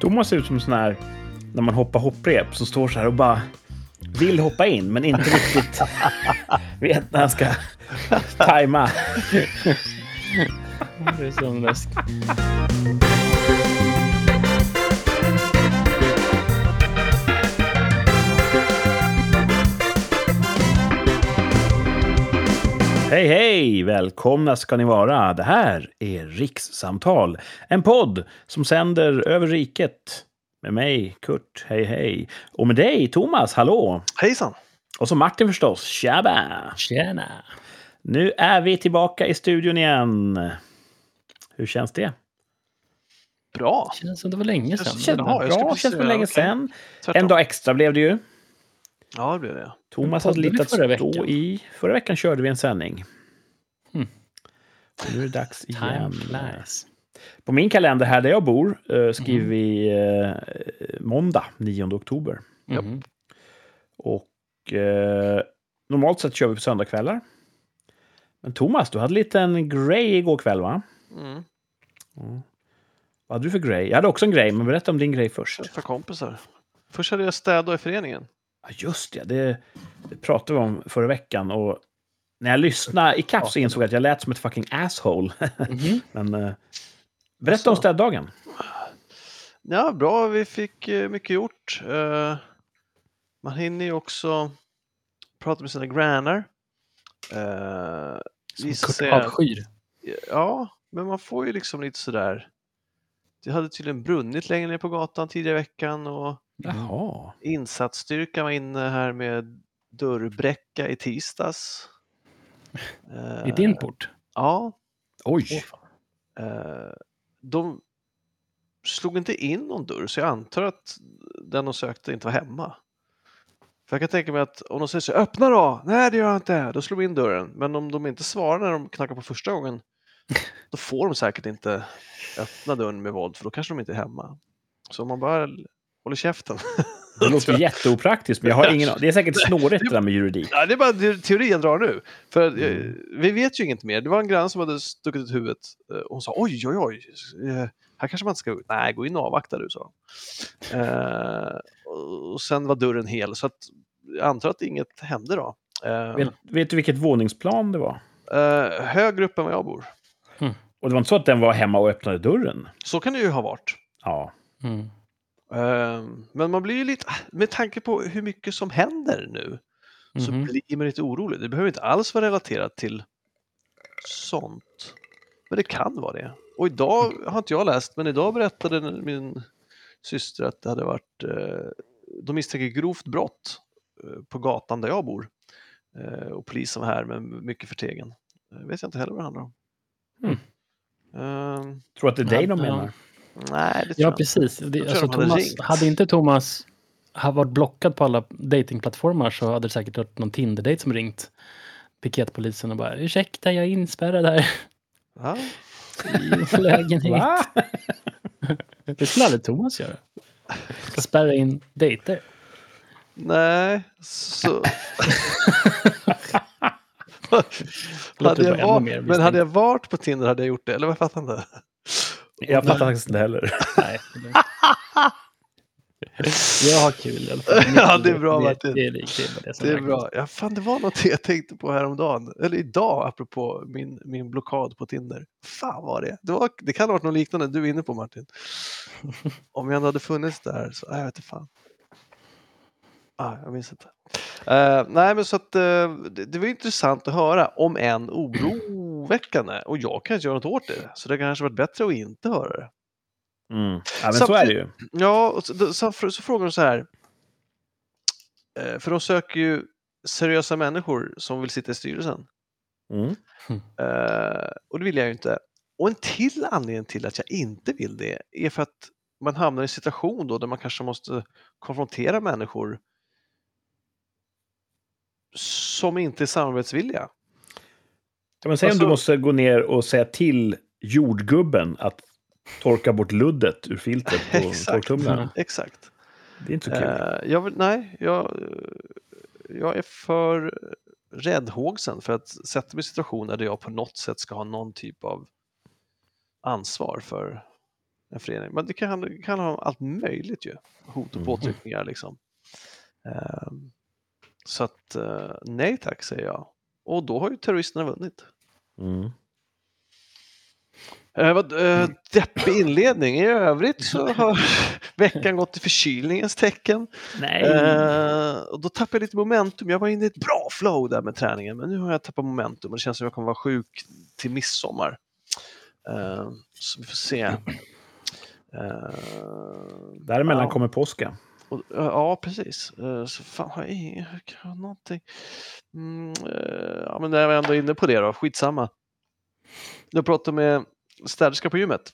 Thomas ser ut som sån här, när man hoppar hopprep, som står så här och bara vill hoppa in, men inte riktigt vet när han ska tajma. Det är som läsk. Hej, hej! Välkomna ska ni vara. Det här är Rikssamtal. En podd som sänder över riket. Med mig, Kurt. Hej, hej. Och med dig, Thomas. Hallå! Hejsan! Och så Martin förstås. Tjaba! Tjena! Nu är vi tillbaka i studion igen. Hur känns det? Bra! Känns som det var länge sedan. Känns Jaha, jag ska bra. precis Känns för säga, länge sedan. En dag extra blev det ju. Ja, det blev det. Thomas hade lite att förra stå veckan? i. Förra veckan körde vi en sändning. Och nu är det dags igen. På min kalender här där jag bor eh, skriver Mhm. vi eh, måndag 9 oktober. Mhm. Och eh, normalt sett kör vi på söndagskvällar. Men Thomas, du hade lite en grej igår kväll va? Mm. Vad hade du för grej? Jag hade också en grej, men berätta om din grej först. För kompisar. Först hade jag städat i föreningen. Ja, just det, det. Det pratade vi om förra veckan. Och när jag lyssnade i kapp så insåg jag att jag lät som ett fucking asshole. Mhm. men eh, berätta om Så. städdagen. Ja, bra. Vi fick eh, mycket gjort. Eh, man hinner ju också prata med sina grannar. Uh, Som Kurt avskyr. ja, men man får ju liksom lite sådär. Det hade tydligen brunnit längre ner på gatan tidigare i veckan och Jaha. insatsstyrkan var inne här med dörrbräcka i tisdags. I Eh, din port? Ja, Oj. Eh, de slog inte in någon dörr så jag antar att den de sökte inte var hemma. För jag kan tänka mig att om de säger så öppna då! Nej det gör jag inte! Då slår vi in dörren. Men om de inte svarar när de knackar på första gången då får de säkert inte öppna dörren med våld för då kanske de inte är hemma. Så om man bara håller käften. Det låter jätteopraktiskt, men jag har ingen Det är säkert snårigt det där med juridik. Ja, det är bara te- teori jag drar nu. För eh, Mm. vi vet ju inget mer. Det var en granne som hade stuckit ut huvudet eh, och hon sa oj, oj, oj. eh, Här kanske man inte ska gå ut. Nej, gå in och avvakta du, sa hon. eh, Och sen var dörren hel, så att jag antar att inget hände då. Eh, Vet, vet du vilket våningsplan det var? eh, högre upp än vad jag bor. Och det var inte så att den var hemma och öppnade dörren? Så kan det ju ha varit. Ja. Mm. Eh, Men man blir ju lite, med tanke på hur mycket som händer nu, så Mhm. blir man lite orolig. Det behöver inte alls vara relaterat till sånt. Men det kan vara det. Och idag har inte jag läst, men idag berättade min syster att det hade varit, eh, de misstänker grovt brott eh, på gatan där jag bor. Eh, Och polisen var här med mycket förtegen. Eh, vet jag inte heller vad det handlar om. Mm. Eh, Tror att det är dig de menar? Nej, det Ja, precis. Det, alltså, de hade Thomas, hade inte Thomas ha varit blockad på alla datingplattformar så hade det säkert varit någon Tinder-date som ringt piketpolisen och bara ursäkta, jag är inspärrad här Ja. i en lägenhet. Va? Det skulle aldrig Thomas göra. Spärra in dejter. Nej, så... Hade jag var... Men hade jag varit på Tinder hade jag gjort det, eller vad fattar inte. Jag fattar faktiskt inte heller. Nej. Jag har kul i alla fall. Ja, det är bra, det, Martin. det, är, det, är det som Det är bra. Ja, fan, det var något jag tänkte på häromdagen, eller idag apropå min, min blockad på Tinder. Fan var det? Det, var, det kan ha varit något liknande du är inne på Martin. Om jag ändå hade funnits där så, nej, jag vet inte fan. Ah, jag minns inte. Eh, nej, men så att eh, det, det var intressant att höra, om än oroväckande. Och jag kan inte göra något åt det, så det kanske varit bättre att inte höra det. Mm. Ja, men så är det ju. Ja, så, så, så, så frågar de så här. Eh, för de söker ju seriösa människor som vill sitta i styrelsen. Mm. Eh, och det vill jag ju inte. Och en till anledning till att jag inte vill det är för att man hamnar i en situation då där man kanske måste konfrontera människor som inte är samarbetsvilliga. Kan man säga om du Alltså- måste gå ner och säga till jordgubben att torka bort luddet ur filtret på torktumlaren? Exakt. Det är inte så kul. Eh, jag vill, nej, jag, jag är för räddhågsen för att sätta mig i situationer där jag på något sätt ska ha någon typ av ansvar för en förening. Men det kan, kan ha allt möjligt ju, hot och Mm. påtryckningar liksom. Ehm, så att eh, nej tack säger jag. Och då har ju terroristerna vunnit. Mm. Eh, vad, eh, deppig inledning. I övrigt så har veckan gått i förkylningens tecken. Nej. Eh, och då tappade jag lite momentum. Jag var inne i ett bra flow där med träningen, men nu har jag tappat momentum och det känns som att jag kommer vara sjuk till midsommar. Eh, så vi får se. Eh, Däremellan ja. kommer påsken. Och, eh, ja, precis. Eh, så fan har jag har någonting. Mm, eh, ja, men när jag var ändå inne på det då, skitsamma. Jag pratade med städerska på gymmet.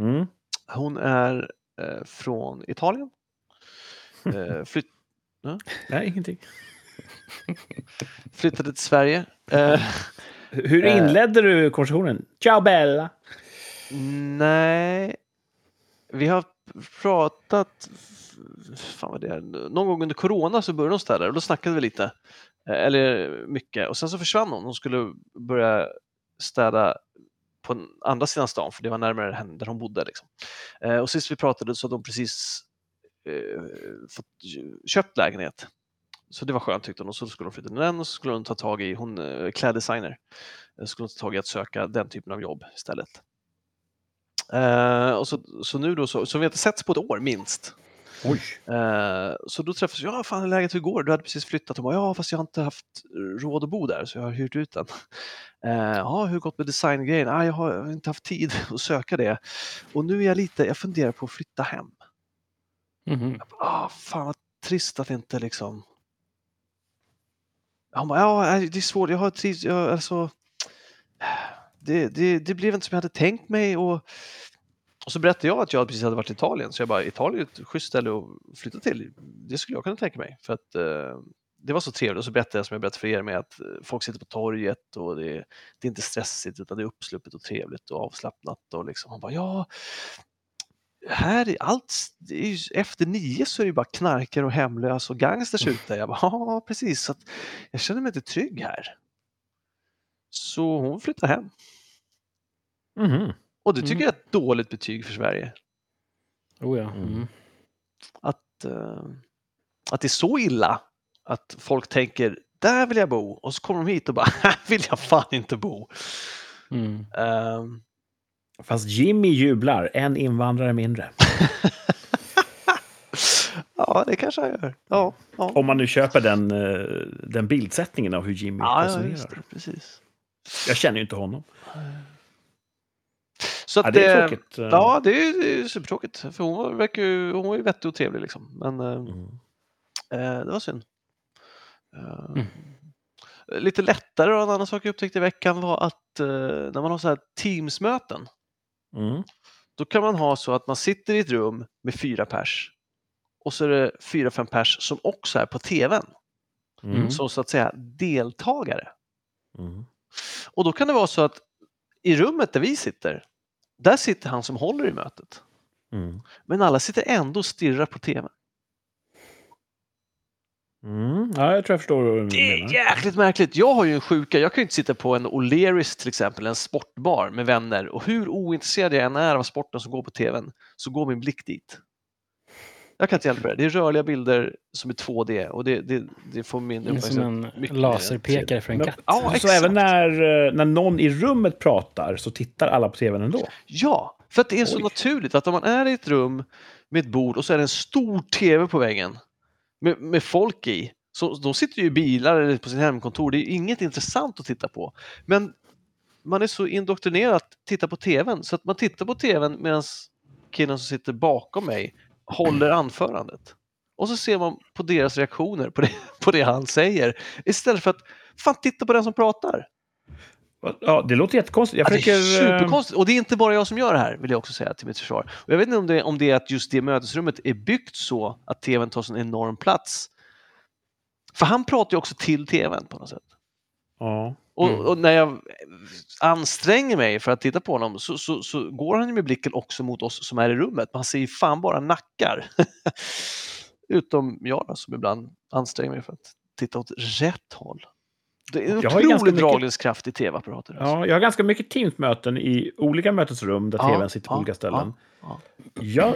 Mm. Hon är eh, från Italien. Eh, flytt, Nej, ingenting. flyttade till Sverige. Eh, Hur inledde du konversationen? Ciao Bella! nej, vi har pratat, fan vad det är, någon gång under corona så började hon städa och då snackade vi lite. Eh, eller mycket och sen så försvann hon. Hon skulle börja städa på andra sidan stan för det var närmare henne där hon bodde. Liksom. Eh, och sist vi pratade så hade hon precis eh, fått köpt lägenhet. Så det var skönt tyckte hon och så skulle hon flytta till den och så skulle hon ta tag i, hon är kläddesigner, så skulle hon ta tag i att söka den typen av jobb istället. Eh, och så, så nu då, så, så vi har inte setts på ett år minst. Oj. Eh, så då träffades vi, ja fan hur läget, hur går? Du hade precis flyttat. Hon bara, ja fast jag har inte haft råd att bo där så jag har hyrt ut den. Eh, ja, hur gått med designgrejen? Ah, jag har jag inte haft tid att söka det. Och nu är jag lite, jag funderar på att flytta hem. Mhm. Ah, fan vad trist att inte liksom... Han bara, ja det är svårt, jag har trivs, jag, alltså... Det, det, det blev inte som jag hade tänkt mig och, och så berättade jag att jag precis hade varit i Italien så jag bara, Italien är ett schysst ställe att flytta till. Det skulle jag kunna tänka mig för att eh, det var så trevligt och så berättade jag som jag berättade för er med att eh, folk sitter på torget och det, det är inte stressigt utan det är uppsluppet och trevligt och avslappnat och liksom han bara, ja här är allt, är ju, efter nio så är det ju bara knarkare och hemlösa och gangsters ute. Jag bara, ja precis, så jag känner mig inte trygg här. Så hon flyttar hem. Mhm. Och det tycker Mm. jag är ett dåligt betyg för Sverige. Oh ja. Mm. Mm. Att, eh, att det är så illa att folk tänker, där vill jag bo. Och så kommer de hit och bara, här vill jag fan inte bo. Mm. Ehm, Fast Jimmy jublar, en invandrare mindre. ja, det kanske jag gör. Ja, ja. Om man nu köper den, eh, den bildsättningen av hur Jimmy ja, ja resonerar. det, precis. Jag känner ju inte honom. Så att Ja, det är tråkigt. eh. Ja, det är, det är supertråkigt. För hon verkar ju, hon var ju vettig och trevlig liksom. Men eh, Mm. eh, det var synd. Eh, Mm. Lite lättare och en annan sak jag upptäckte i veckan var att eh, när man har så här Teams-möten Mm. då kan man ha så att man sitter i ett rum med fyra pers och så är det fyra, fem pers som också är på tvn Mm. som så att säga deltagare. Mm. Och då kan det vara så att i rummet där vi sitter, där sitter han som håller i mötet. Mm. Men alla sitter ändå och stirrar på tvn. Mm. Ja, jag tror jag förstår vad du Det är menar. jäkligt märkligt. Jag har ju en sjuka, jag kan ju inte sitta på en O'Learys till exempel, en sportbar med vänner och hur ointresserad jag än är av sporten som går på tvn så går min blick dit. Jag kan inte hjälpa det. Det är rörliga bilder som är 2D och det, det, det får min Det är som en laserpekare för en Men- katt. Ja, så exakt. även när, eh, när någon i rummet pratar så tittar alla på tvn ändå? Ja, för att det är så Oj. naturligt att om man är i ett rum med ett bord och så är det en stor tv på väggen med, med folk i. Så, de sitter ju i bilar eller på sin hemkontor. Det är inget intressant att titta på. Men man är så indoktrinerad att titta på tvn så att man tittar på tvn medan killen som sitter bakom mig håller anförandet. Och så ser man på deras reaktioner på det, på det han säger istället för att fan titta på den som pratar. Ja, det låter jättekonstigt. Jag Ja, det försöker... är eh, superkonstigt. Och det är inte bara jag som gör det här, vill jag också säga till mitt försvar. Och jag vet inte om det, om det är att just det mötesrummet är byggt så att tvn tar en enorm plats. För han pratar ju också till tvn på något sätt. Ja. Och, Mm. och när jag anstränger mig för att titta på honom så, så, så går han ju med blicken också mot oss som är i rummet. Man ser ju fan bara nackar. Utom jag då, som ibland anstränger mig för att titta åt rätt håll. Det är en otrolig mycket- dragningskraft i tv-apparater. Alltså. Ja, jag har ganska mycket Teams-möten i olika mötesrum där Ja, tvn sitter på ja, olika ställen. ja. Jag,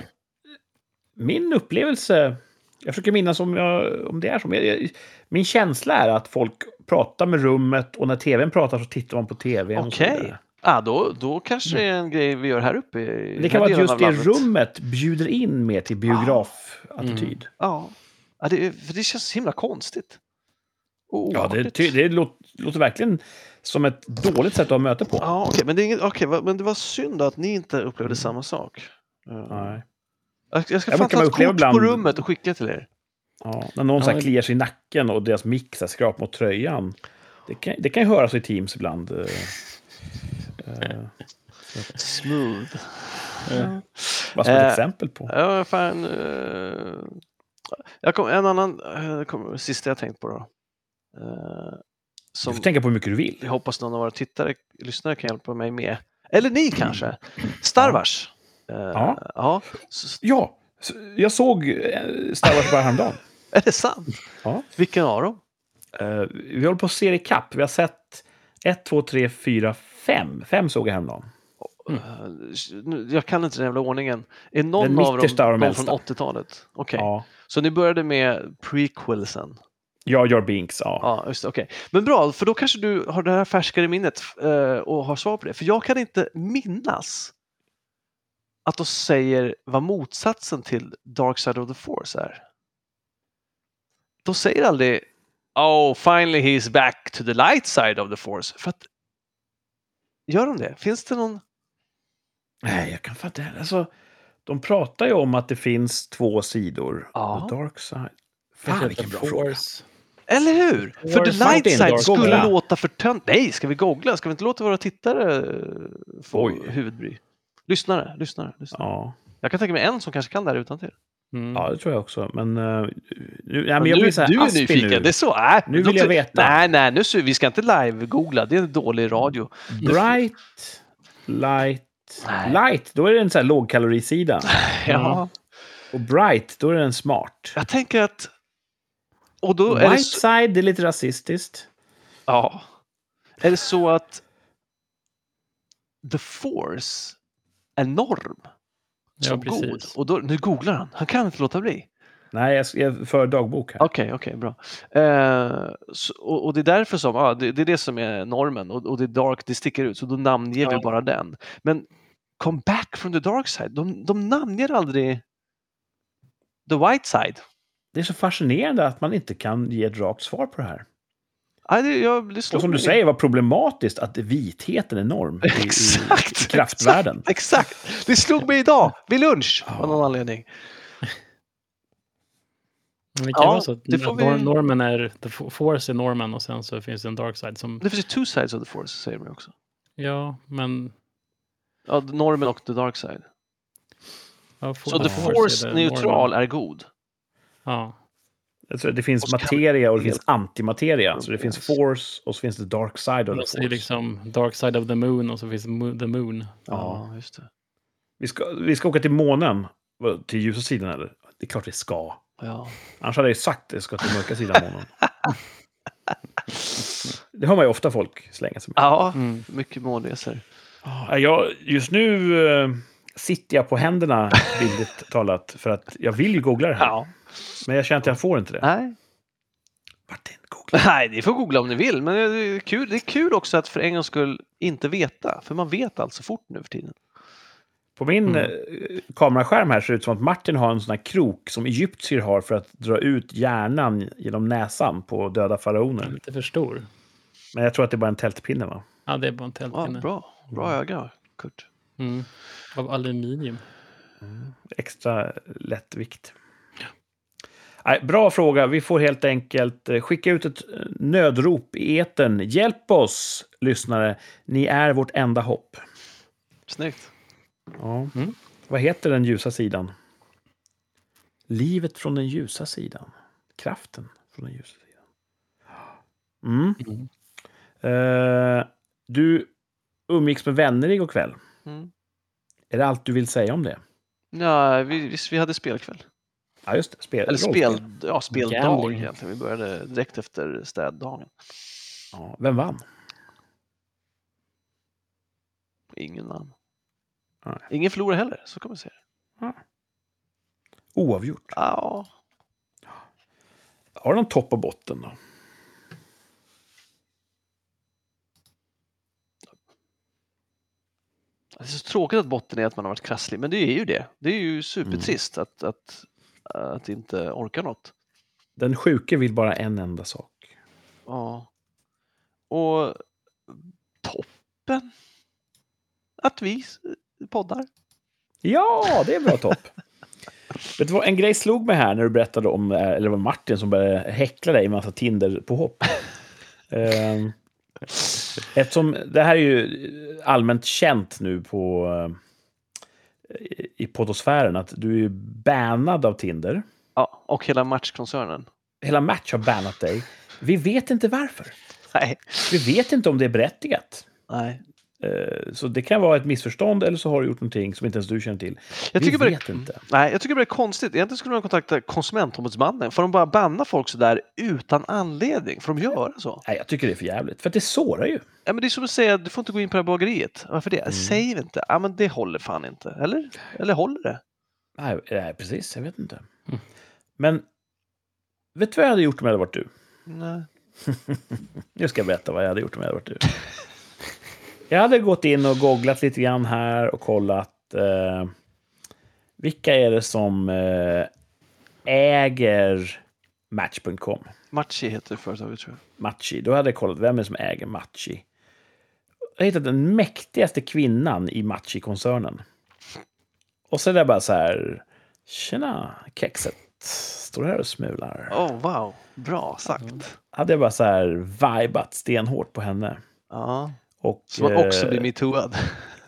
min upplevelse, jag försöker minnas om, jag, om det är så, jag, min känsla är att folk pratar med rummet och när tvn pratar så tittar man på tvn. Okej. vidare. Ah, då, då kanske det är en grej vi gör här uppe. I Det kan vara att just det rummet bjuder in mer till biografattityd. Ja, ja det, är- för det känns så himla konstigt. Och Ja, det, ty, det låter, låter verkligen som ett dåligt sätt att ha möte på. Ja, okej, men, det är inget, va- men det var synd att ni inte upplevde samma sak. Mm. Nej. Jag, jag ska Ja, fan ta ett kort ibland- på rummet och skicka till er. Ja, när någon så här Ja. kliar sig i nacken och deras mick skrapar mot tröjan. Det kan, det kan ju höras i Teams ibland. eh, Smooth. Eh, Vad som ett Eh, exempel på. Ja, fan. jag kom, en annan, uh, kom, sista jag tänkt på då. Eh, Du som får tänka på hur mycket du vill. jag hoppas någon av våra tittare, lyssnare kan hjälpa mig med. Eller ni kanske. Star Wars. Eh, Ja. ja. Ja, jag såg eh, Star Wars bara häromdagen. Är det sant? Ja. Vilken av dem? Eh, vi håller på att se ikapp. Vi har sett 1, 2, 3, 4, 5. 5 såg jag häromdagen. Eh, nu- Jag kan inte den jävla ordningen. Är någon av dem de från äldsta. 80-talet? Okej. Ja. Så ni började med prequelsen? Ja, Jar Binks, ja. Ja, just. Okej. Men bra, för då kanske du har det här färskare minnet eh, och har svar på det. För jag kan inte minnas att de säger vad motsatsen till Dark Side of the Force är. De säger aldrig Oh, finally he's back to the light side of the Force. För att, gör de det? Finns det någon... Nej, jag kan fatta det. Alltså, de pratar ju om att det finns två sidor. Ja. The Dark Side. Fan, vilken bra fråga. Force. Eller hur? För the Force light side Dark skulle Googla. låta för tönt. Nej, ska vi googla? Ska vi inte låta våra tittare få Oj. huvudbry? Lyssnare, lyssnare. lyssnare. Ja. Jag kan tänka mig en som kanske kan det här utan till. Mm. ja, det tror jag också. Men, uh, nu, nej, men Men jag du, blir så här du är nyfiken, nu. det är så? Äh, Nu vill jag veta. Nej, nej, nu, så- vi ska inte live-googla, det är en dålig radio. Bright, light, Nej. light, då är det en sån här lågkalorisida. Ja. Och bright, då är den smart. Jag tänker att... Och då är det, White så, side, det är lite rasistiskt. ja, är det så att the force är norm Ja, som god? precis. Och då, nu googlar han, han kan inte låta bli. Nej, jag jag för dagbok här. Okej, okej, bra. Eh, så, och, och det är därför som, ja, det, det är det som är normen och, och det är dark, det sticker ut, så då namnger vi Ja. bara den. Men come back from the dark side, de, de namnger aldrig the white side. Det är så fascinerande att man inte kan ge ett rakt svar på det här. Nej, det, jag, det Och som du säger, vad problematiskt att vitheten är norm i, i, Exakt, i kraftvärlden. Exakt, exakt! Det slog mig idag vid lunch av någon anledning. Men det kan Ja, vara så att, vi- nor- normen är, the fo- force är normen och sen så finns det en dark side som, Det finns ju two sides of the force, säger ju också. ja, men... Ja, normen och the dark side. Ja, for- Så the force force är neutral normen. är god. Ja, Alltså, det finns Och materia och det finns antimateria. Så det finns force och så finns det dark side of the så är det force. liksom dark side of the moon och så finns the moon. Ja, just det. Vi, ska, vi ska åka till månen. Till ljusa sidan eller? Det är klart vi ska. Ja. Annars hade jag ju sagt att jag ska till mörka sidan månen. Det hör man ju ofta folk slänga sig med. ja, Mm. mycket månresor. Ja, Jag, just nu eh, sitter jag på händerna, bildligt talat, för att jag vill ju googla det här. Ja. Men jag känner att jag får inte det. Nej. Martin, googla. Nej, ni får googla om ni vill, men det är, kul. det är kul också att för en gångs skull inte veta, för man vet allt så fort nu för tiden. På min Mm. eh, kameraskärm här ser det ut som att Martin har en sån här krok som egyptier har för att dra ut hjärnan genom näsan på döda faraoner. Lite för stor. Men jag tror att det är bara en tältpinne va? Ja, det är bara en Ja, tältpinne. bra. Bra öga, Kurt. Mm. Av aluminium. Extra lättvikt. Nej, bra fråga. Vi får helt enkelt eh, skicka ut ett eh, nödrop i etern. Hjälp oss, lyssnare. Ni är vårt enda hopp. Snyggt. Ja. Mm. Vad heter den ljusa sidan? Livet från den ljusa sidan. Kraften från den ljusa sidan. Mm. Mm. Eh, du umgicks med vänner igår kväll. Mm. Är det allt du vill säga om det? Ja, vi, visst, vi hade spelkväll. Ja, just det. Spel, Eller spel, ja, speldag Gambling. egentligen. Vi började direkt efter städdagen. Ja, vem vann? Ingen namn. Nej. Ingen förlorade heller, så kan man säga. Oavgjort. Ja, Har du någon topp och botten då? det är så tråkigt att botten är att man har varit krasslig, men det är ju det. Det är ju supertrist att, att, att inte orka något. Den sjuke vill bara en enda sak. Ja. Och toppen? Att vi poddar. Ja, det är bra topp. Vet du vad, en grej slog mig här när du berättade om, eh, eller var Martin som började häckla dig med massa Tinder-påhopp. Ehm, Eftersom det här är ju allmänt känt nu på eh, i poddosfären att du är bannad av Tinder. Ja, och hela matchkoncernen. Hela Match har bannat dig. Vi vet inte varför. Nej. Vi vet inte om det är berättigat. Nej. Eh, Så det kan vara ett missförstånd eller så har du gjort någonting som inte ens du känner till. Jag tycker vet inte. Nej, jag tycker bara det är konstigt. Egentligen skulle man kontakta konsumentombudsmannen. Får de bara banna folk så där utan anledning? Får de göra så? Nej, jag tycker det är för jävligt. För att det sårar ju. Ja, men det är som att säga du får inte gå in på det här bageriet. Varför det? Mm. Säg inte. Ja, men det håller fan inte. Eller? Eller håller det? Nej, nej, precis. Jag vet inte. Mm. Men vet du vad jag hade gjort om jag hade varit du? Nej. Nu ska jag berätta vad jag hade gjort om jag hade varit du. Jag hade gått in och googlat lite grann här och kollat eh, vilka är det som eh, äger Match.com. Matchi heter företaget tror jag. Matchi. Då hade jag kollat vem är det som äger Matchi. Jag hittade den mäktigaste kvinnan i Matchi-koncernen. Och så är det bara så här. Tjena, kexet. Står här och smular. Oh, wow. Bra sagt. Hade jag bara så här vibat stenhårt på henne. Ja. Och, man också eh, blir metooad.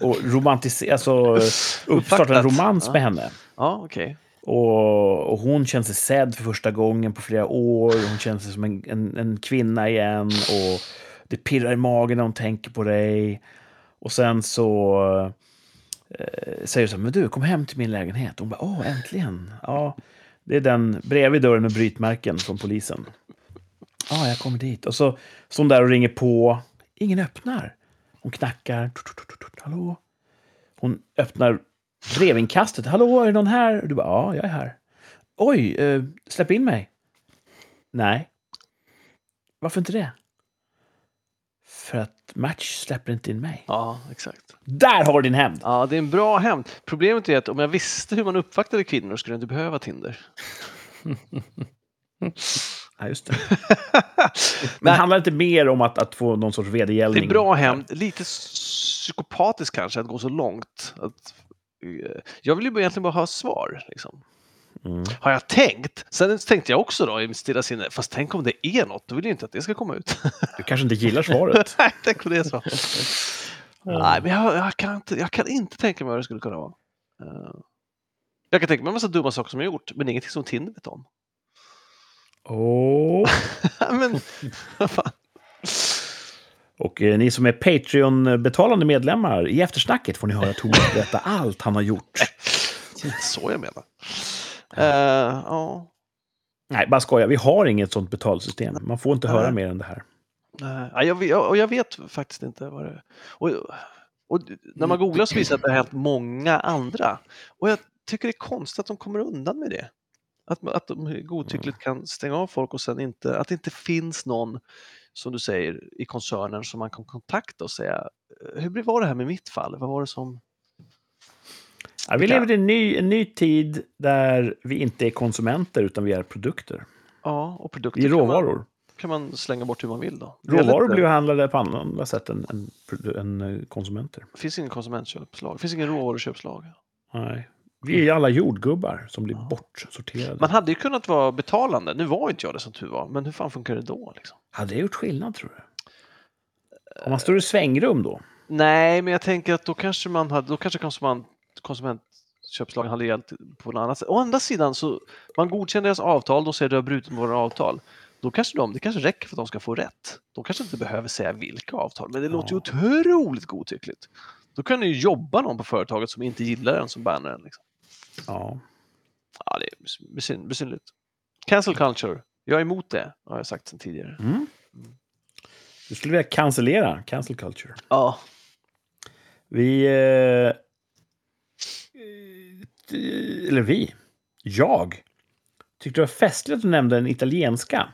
och romantisera, alltså uppstarta en romans Ja. med henne. Ja, okej. Och, och hon känner sig sedd för första gången på flera år. Hon känner sig som en, en, en kvinna igen. Och det pirrar i magen när hon tänker på dig. Och sen så eh, säger du så här, men du, kom hem till min lägenhet. Hon bara, åh, äntligen. Ja, det är den bredvid dörren med brytmärken från polisen. Ja, jag kommer dit. Och så står hon där och ringer på. Ingen öppnar. Hon knackar. Hallå? Hon öppnar brevinkastet. Hallå, är det någon här? Du bara, ja, jag är här. Oj, eh, släpp in mig. Nej. Varför inte det? För att Match släpper inte in mig. Ja, exakt. Där har du din hämnd! Ja, det är en bra hämnd. Problemet är att om jag visste hur man uppvaktade kvinnor skulle jag inte behöva Tinder. Ja, just det. Men det handlar inte mer om att, att få någon sorts Det vedergällning? är bra hämnd. Lite psykopatiskt kanske att gå så långt. Att, eh, jag vill ju egentligen bara ha svar. Liksom. Mm. Har jag tänkt? Sen tänkte jag också då i mitt stilla sinne, fast tänk om det är något, då vill jag inte att det ska komma ut. Du kanske inte gillar svaret? Nej, tänk om det är så. Nej, men jag, jag, kan inte, jag kan inte tänka mig vad det skulle kunna vara. Eh, jag kan tänka mig en massa dumma saker som jag gjort, men ingenting som Tinder vet om. Åh. men, vad fan. Och eh, ni som är Patreon-betalande medlemmar, i eftersnacket får ni höra Thomas berätta allt han har gjort. Det är så jag menar. Eh, Ja, Nej, bara skoja. Vi har inget sånt betalsystem. Man får inte höra Nej. mer än det här. Nej, ja, jag, vet- och jag vet faktiskt inte vad det är. Och, och när man googlar så visar det att det har hänt många andra. Och jag tycker det är konstigt att de kommer undan med det. Att, att de godtyckligt kan stänga av folk och sen inte, att det inte finns någon, som du säger, i koncernen som man kan kontakta och säga hur var det här med mitt fall? Vad var det som... Ja, vi lever i en ny, en ny tid där vi inte är konsumenter utan vi är produkter. Ja, och produkter Vi är kan man, råvaror. kan man slänga bort hur man vill då. Råvaror lite- blir handlade på andra sätt än, än, än eh, konsumenter. Det finns ingen konsumentköpslag, det finns ingen råvaruköpslag. Nej. Vi är alla jordgubbar som blir bortsorterade. Man hade ju kunnat vara betalande, nu var inte jag det som tur var, men hur fan funkar det då? Liksom? Hade det gjort skillnad, tror du? Om man står i svängrum då? Nej, men jag tänker att då kanske man hade, då kanske konsument, konsumentköpslagen hade gällt på något annat sätt. Å andra sidan så, man godkänner deras avtal, de säger du har brutit mot våra avtal. Då kanske de, det kanske räcker för att de ska få rätt. De kanske inte behöver säga vilka avtal, men det låter ju otroligt godtyckligt. Då kan det ju jobba någon på företaget som inte gillar den som bannar den. Liksom. Ja. Ja, det är besyn- besynnerligt. Cancel culture. Jag är emot det, har jag sagt sedan tidigare. Mm. Du skulle vilja cancellera cancel culture. Ja. Vi... Eh, eller vi. Jag. Tyckte det var festligt att du nämnde den italienska.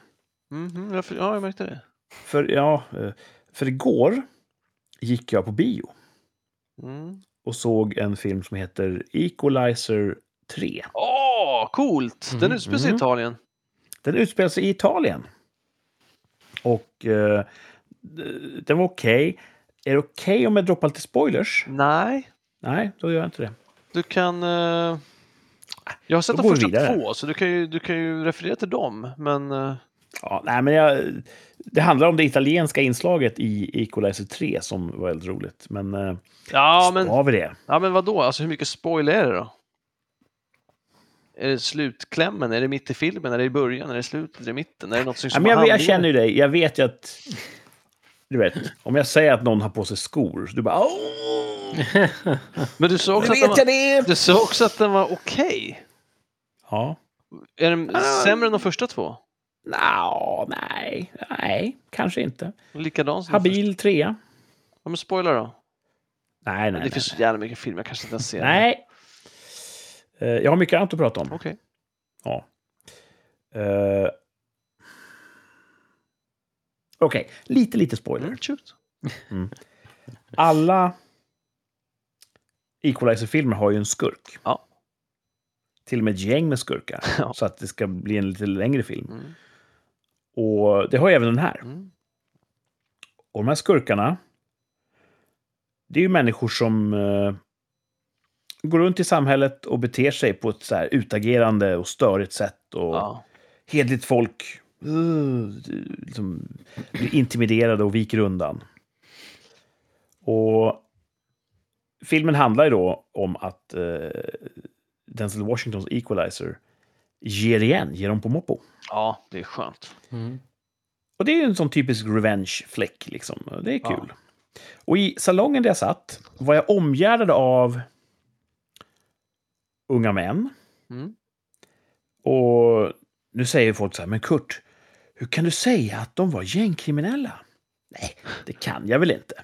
Mhm, jag, ja, jag märkte det. För, ja, eh, för igår gick jag på bio Mm. Och såg en film som heter Equalizer 3. Åh, coolt! Den Mhm, utspelar sig i mhm. Italien. Den utspelar sig i Italien. Och eh, den var okej. Är det okej om jag droppar lite spoilers? Nej, Nej, då gör jag inte det. du kan... eh, Jag har sett de första vidare. två, så du kan, ju, du kan ju referera till dem. Men eh, Ja, nej, men jag, det handlar om det italienska inslaget i Equalizer 3 som var väldigt roligt. Men, eh, ja, men, vi det? ja, men vadå? Alltså, hur mycket spoil är det då? Är det slutklämmen? Är det mitt i filmen? Är det i början? Är det slutet? Är det i mitten? Är det något som Ja, men jag, jag känner ju dig. Jag vet ju att... Du vet, om jag säger att någon har på sig skor, så du bara... Åh! Men du sa också, att vet den, jag var, det! du sa också att den var okej. Ja. Är den Ah. sämre än de första två? Nå, nej, nej, kanske inte. Likadan som? Habil trea. Ja, men spoila då. Nej, nej, det nej. finns så jävla mycket film, jag kanske inte ens ser. Nej. Eh, Jag har mycket annat att prata om. Okej. Ja. Eh, Okej, lite, lite spoiler. Mm, shoot. Alla Equalizer-filmer har ju en skurk. Ja. Till och med ett gäng med skurkar. Ja. Så att det ska bli en lite längre film. Mm. Och det har även den här. Mm. Och de här skurkarna, det är ju människor som eh, går runt i samhället och beter sig på ett så här utagerande och störigt sätt. Och Ja. hedligt folk uh, liksom, blir intimiderade och viker undan. Och filmen handlar ju då om att eh, Denzel Washingtons Equalizer ger igen, ger dem på moppo. ja, det är skönt. Mm. Och det är ju en sån typisk revenge-flick, liksom. Det är Ja. kul. Och i salongen där jag satt var jag omgärdad av unga män. Mm. Och nu säger folk så här, men Kurt, hur kan du säga att de var gängkriminella? Nej, det kan jag väl inte.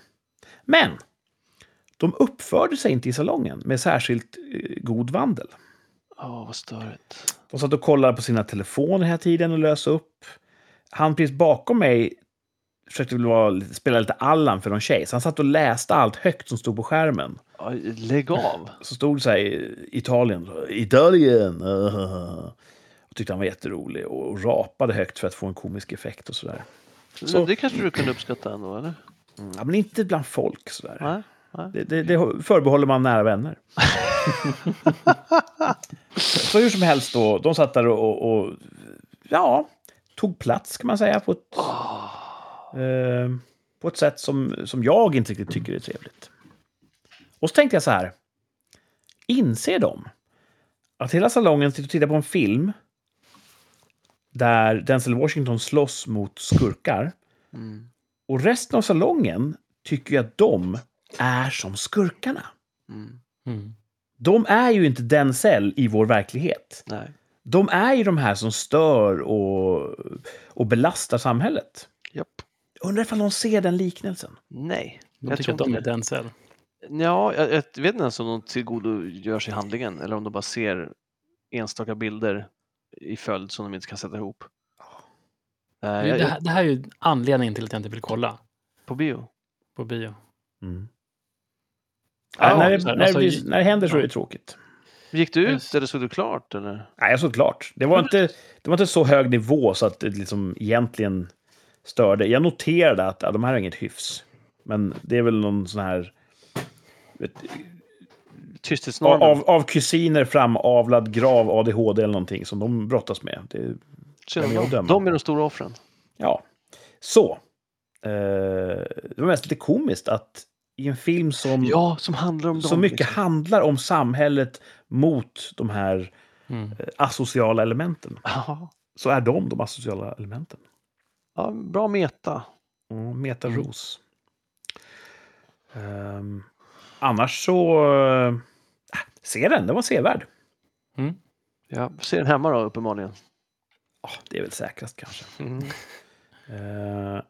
Men de uppförde sig inte i salongen med särskilt eh, god vandel. Åh, vad störigt. De satt och kollade på sina telefoner hela tiden och lösa upp. Han precis bakom mig försökte vara, spela lite Allan för någon tjej, så han satt och läste allt högt som stod på skärmen. Lägg av. Så stod det så här i Italien, Italien! Och tyckte han var jätterolig och rapade högt för att få en komisk effekt och sådär. Så- Det kanske du kunde uppskatta ändå, eller? Ja, men inte bland folk sådär. Nej? Nej. Det, det, det förbehåller man nära vänner. så hur som helst då, de satt där och, och, ja, tog plats kan man säga på ett, eh, på ett sätt som, som jag inte riktigt tycker är trevligt. Och så tänkte jag så här, inser de att hela salongen sitter och tittar på en film där Denzel Washington slåss mot skurkar Mm. och resten av salongen tycker ju att de är som skurkarna. Mm. Mm. De är ju inte Denzel i vår verklighet. Nej. De är ju de här som stör och, och belastar samhället. Japp. Undrar ifall någon ser den liknelsen? Nej. De Jag tycker att de är. Denzel. Ja, jag, jag vet inte ens om de tillgodogör sig handlingen eller om de bara ser enstaka bilder i följd som de inte kan sätta ihop. Eh, Det, det, här, det här är ju anledningen till att jag inte vill kolla på bio. på bio. Mm. Ja, när, det, när, alltså, det, när det händer så är det tråkigt. Gick du ut eller såg du klart? Eller? Nej, jag såg klart. Det var, inte, det var inte så hög nivå så att det liksom egentligen störde. Jag noterade att ja, de här har inget hyfs. Men det är väl någon sån här... Vet, Tysthetsnormen? av, av kusiner framavlad grav ADHD eller någonting som de brottas med. Det, att de, de är de stora offren. ja. Så. Eh, det var mest lite komiskt att i en film som Ja, som handlar om så dem. mycket liksom. handlar om samhället mot de här Mm. eh, asociala elementen, Ja. så är de de asociala elementen. ja, bra meta. Mm, Meta Mm. Ehm, annars så... Uh, se den, den var sevärd. Mm. Ja, ser den hemma då uppenbarligen. Ja, det är väl säkrast kanske. Eh,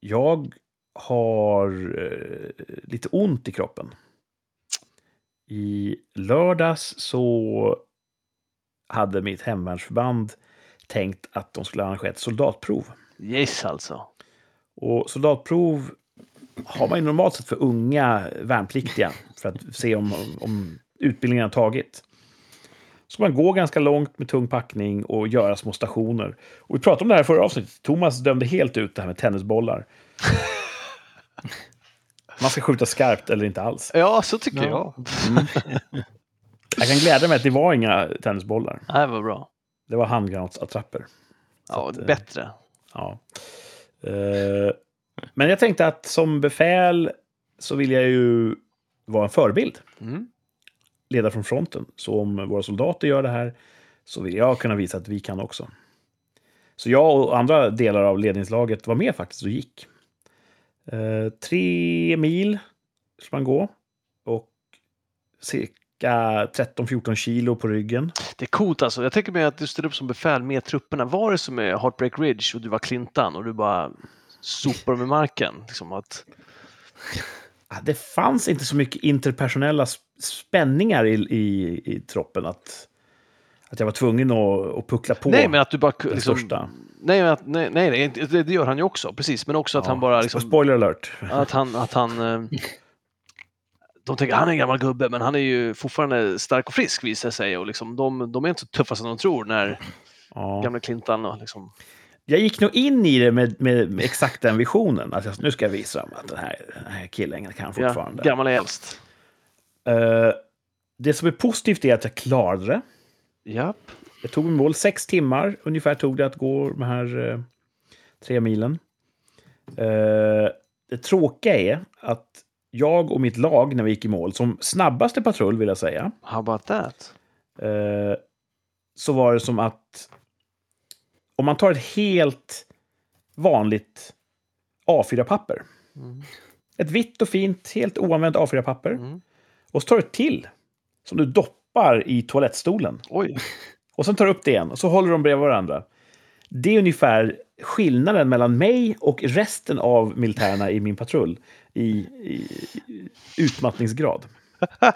jag har eh, lite ont i kroppen. I lördags så hade mitt hemvärnsförband tänkt att de skulle arrangera ett soldatprov. Yes alltså. Och soldatprov har man ju normalt sett för unga värnpliktiga för att se om, om utbildningen har tagit. Så man går ganska långt med tung packning och göra små stationer. Och vi pratade om det här i förra avsnittet. Thomas dömde helt ut det här med tennisbollar. Man ska skjuta skarpt eller inte alls. Ja, så tycker Ja. jag. Jag kan glädja mig att det var inga tennisbollar. Nej, vad bra. Det var handgranatsattrapper. Ja, att, eh, bättre. Ja. Eh, men jag tänkte att som befäl så vill jag ju vara en förebild. Mm. Leda från fronten. Så om våra soldater gör det här så vill jag kunna visa att vi kan också. Så jag och andra delar av ledningslaget var med faktiskt och gick. Eh, tre mil ska man gå. Och cirka 13-14 kilo på ryggen. Det är coolt alltså. Jag tänker mig att du ställer upp som befäl med trupperna. Var det som är Heartbreak Ridge och du var Clintan och du bara sopar dem i marken? Liksom att, Ah, Det fanns inte så mycket interpersonella sp- spänningar i, i, i troppen att, att jag var tvungen att, att puckla på nej, men att du bara... Liksom, största. nej, men att, nej, nej, det, det gör han ju också. Precis, men också att Ja, han bara... Liksom, Spoiler alert. att han... Att han eh, de tänker han är en gammal gubbe, men han är ju fortfarande stark och frisk visar sig. Och liksom, de, de är inte så tuffa som de tror när Ja. gamla Clintan och liksom... Jag gick nog in i det med, med, med exakt den visionen. Att jag, nu ska jag visa dem att den här, den här killen kan Ja, fortfarande. gammal är äldst. Eh, det som är positivt är att jag klarade det. Japp. Jag tog mig mål sex timmar ungefär tog det att gå de här eh, tre milen. Eh, det tråkiga är att jag och mitt lag när vi gick i mål, som snabbaste patrull vill jag säga, How about that? eh, så var det som att om man tar ett helt vanligt A4-papper, Mm. ett vitt och fint, helt oanvänt A4-papper, Mm. och så tar du ett till som du doppar i toalettstolen. Oj. Och sen tar du upp det igen och så håller de bredvid varandra. Det är ungefär skillnaden mellan mig och resten av militärerna i min patrull i, i, utmattningsgrad.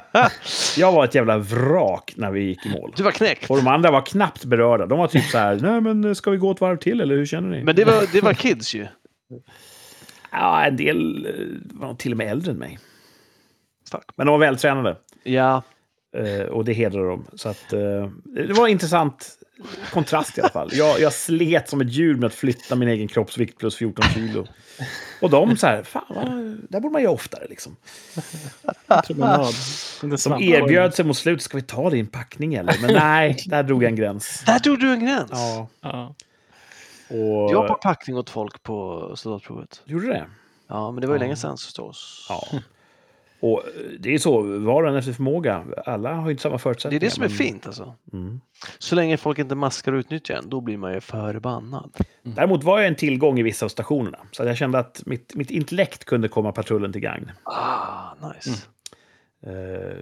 Jag var ett jävla vrak när vi gick i mål. Du var knäckt. Och de andra var knappt berörda. De var typ så här, nej men ska vi gå ett varv till eller hur känner ni? Men det var, det var kids ju. Ja, en del eh, var till och med äldre än mig. Fuck. Men de var vältränade. Ja, Eh, och det hedrar dem. Så att, eh, det var en intressant kontrast i alla fall. Jag, jag slet som ett djur med att flytta min egen kroppsvikt plus 14 kilo. Och de så här, fan, vad, där borde man göra oftare liksom. Promenad. De erbjöd sig mot slutet, ska vi ta din packning eller? Men nej, där drog jag en gräns. där tog du en gräns. Ja, Ja. och... Jag har packning åt folk på soldatprovet. Gjorde det? Ja, men det var ju Ja. länge sedan förstås. Ja. Och det är så, var och en efter förmåga. Alla har ju inte samma Det är förutsättningar. det som är men- fint alltså. Mm. Så länge folk inte maskar och utnyttjar en, då blir man ju förbannad. Däremot var jag en tillgång i vissa av stationerna. Så jag kände att mitt, mitt intellekt kunde komma patrullen till gagn. Ah, nice. eh,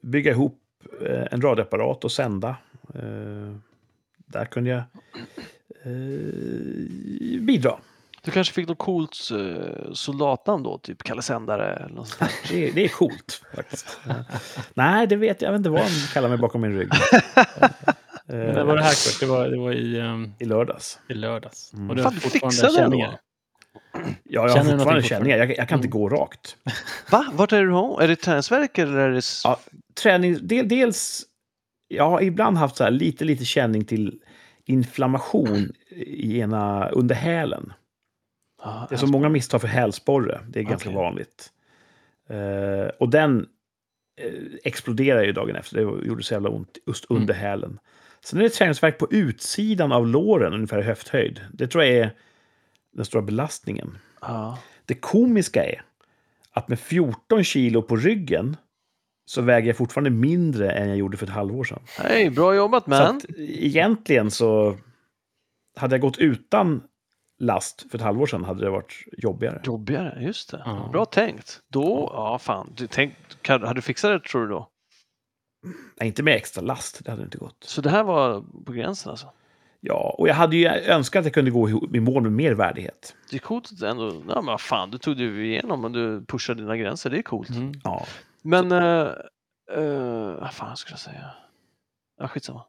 bygga ihop eh, en radioapparat och sända. Eh, där kunde jag eh, bidra. Du kanske fick något coolt uh, soldatnamn då, typ Kalle Sändare eller något sånt. Det, är- det är coolt faktiskt. Eh, nej, det vet jag. Jag vet inte vad de kallar mig bakom min rygg. Eh, det var det här Kurt, det var, det var i, um, I lördags. i lördags. Mm. Och du Fan, har du fortfarande fixade det känningar. Ja, jag har Känner du fortfarande känningar. Jag, jag kan inte Mm. gå rakt. Va? Vart är du har? Är det träningsvärk eller är det... Ja, träning, del, dels... Jag har ibland haft så här lite, lite känning till inflammation i ena under hälen. Ah, Det är så många misstar för hälsporre. Det är ganska vanligt. Eh, och den eh, exploderar ju dagen efter. Det gjorde så jävla ont just Mm. under hälen. Sen är det träningsvärk på utsidan av låren, ungefär i höfthöjd. Det tror jag är den stora belastningen. Ja. Det komiska är att med 14 kilo på ryggen så väger jag fortfarande mindre än jag gjorde för ett halvår sedan. Hej, bra jobbat Så man! att, egentligen så hade jag gått utan last för ett halvår sedan hade det varit jobbigare. Jobbigare, just det. Ja. Bra tänkt. Då, ja fan. Du tänk, kan, hade du fixat det tror du då? Nej, inte med extra last, det hade inte gått. Så det här var på gränsen alltså? Ja, och jag hade ju önskat att jag kunde gå i mål med mer värdighet. Det är coolt ändå, ja men vad fan, du tog dig igenom och du pushade dina gränser, det är coolt. Mm. Ja. Men, uh, uh, vad fan skulle jag säga? Ja, skitsamma.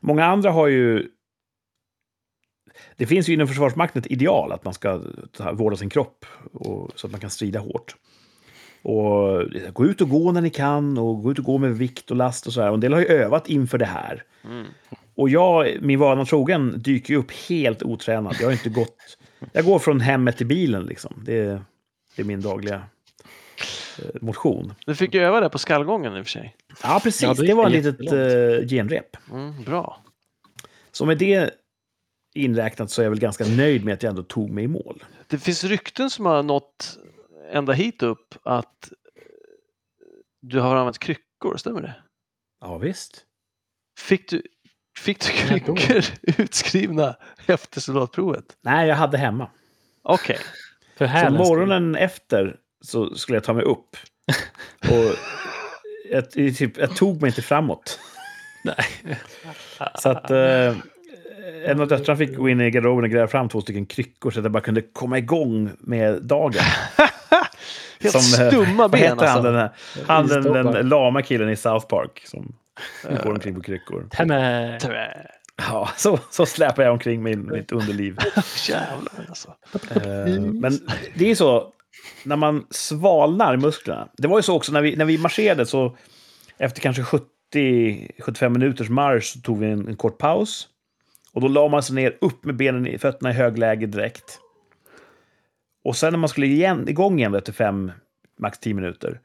Många andra har ju... Det finns ju inom Försvarsmakten ett ideal att man ska vårda sin kropp och, så att man kan strida hårt. Och gå ut och gå när ni kan och gå ut och gå med vikt och last och så här. Och en del har ju övat inför det här. Mm. Och jag, min vana trogen, dyker ju upp helt otränad. Jag har inte gått... Jag går från hemmet till bilen liksom. Det, är- det är min dagliga eh, motion. Du fick ju öva det på skallgången i och för sig. Ja, precis. Ja, det det var ett litet eh, genrep. Mm, bra. Så med det inräknat så är jag väl ganska nöjd med att jag ändå tog mig i mål. Det finns rykten som har nått ända hit upp att du har använt kryckor, stämmer det? Ja, visst. Fick du, fick du kryckor utskrivna efter soldatprovet? Nej, jag hade hemma. Okej. För Så morgonen efter så skulle jag ta mig upp. Och jag, typ, jag tog mig inte framåt. Nej. Så att eh, en av döttrarna fick gå in i garderoben och gräva fram två stycken kryckor så att jag bara kunde komma igång med dagen. Helt eh, stumma ben heter han, alltså. den, här, han den, den lama killen i South Park som går omkring på kryckor. Ja, så, så släpar jag omkring min, mitt underliv. Jävlar alltså. Eh, men det är så, när man svalnar musklerna. Det var ju så också när vi, när vi marscherade så efter kanske 70-75 minuters marsch så tog vi en, en kort paus. Och då la man sig ner upp med benen i fötterna i högläge direkt. Och sen när man skulle igen, igång igen efter fem, max 10 minuter,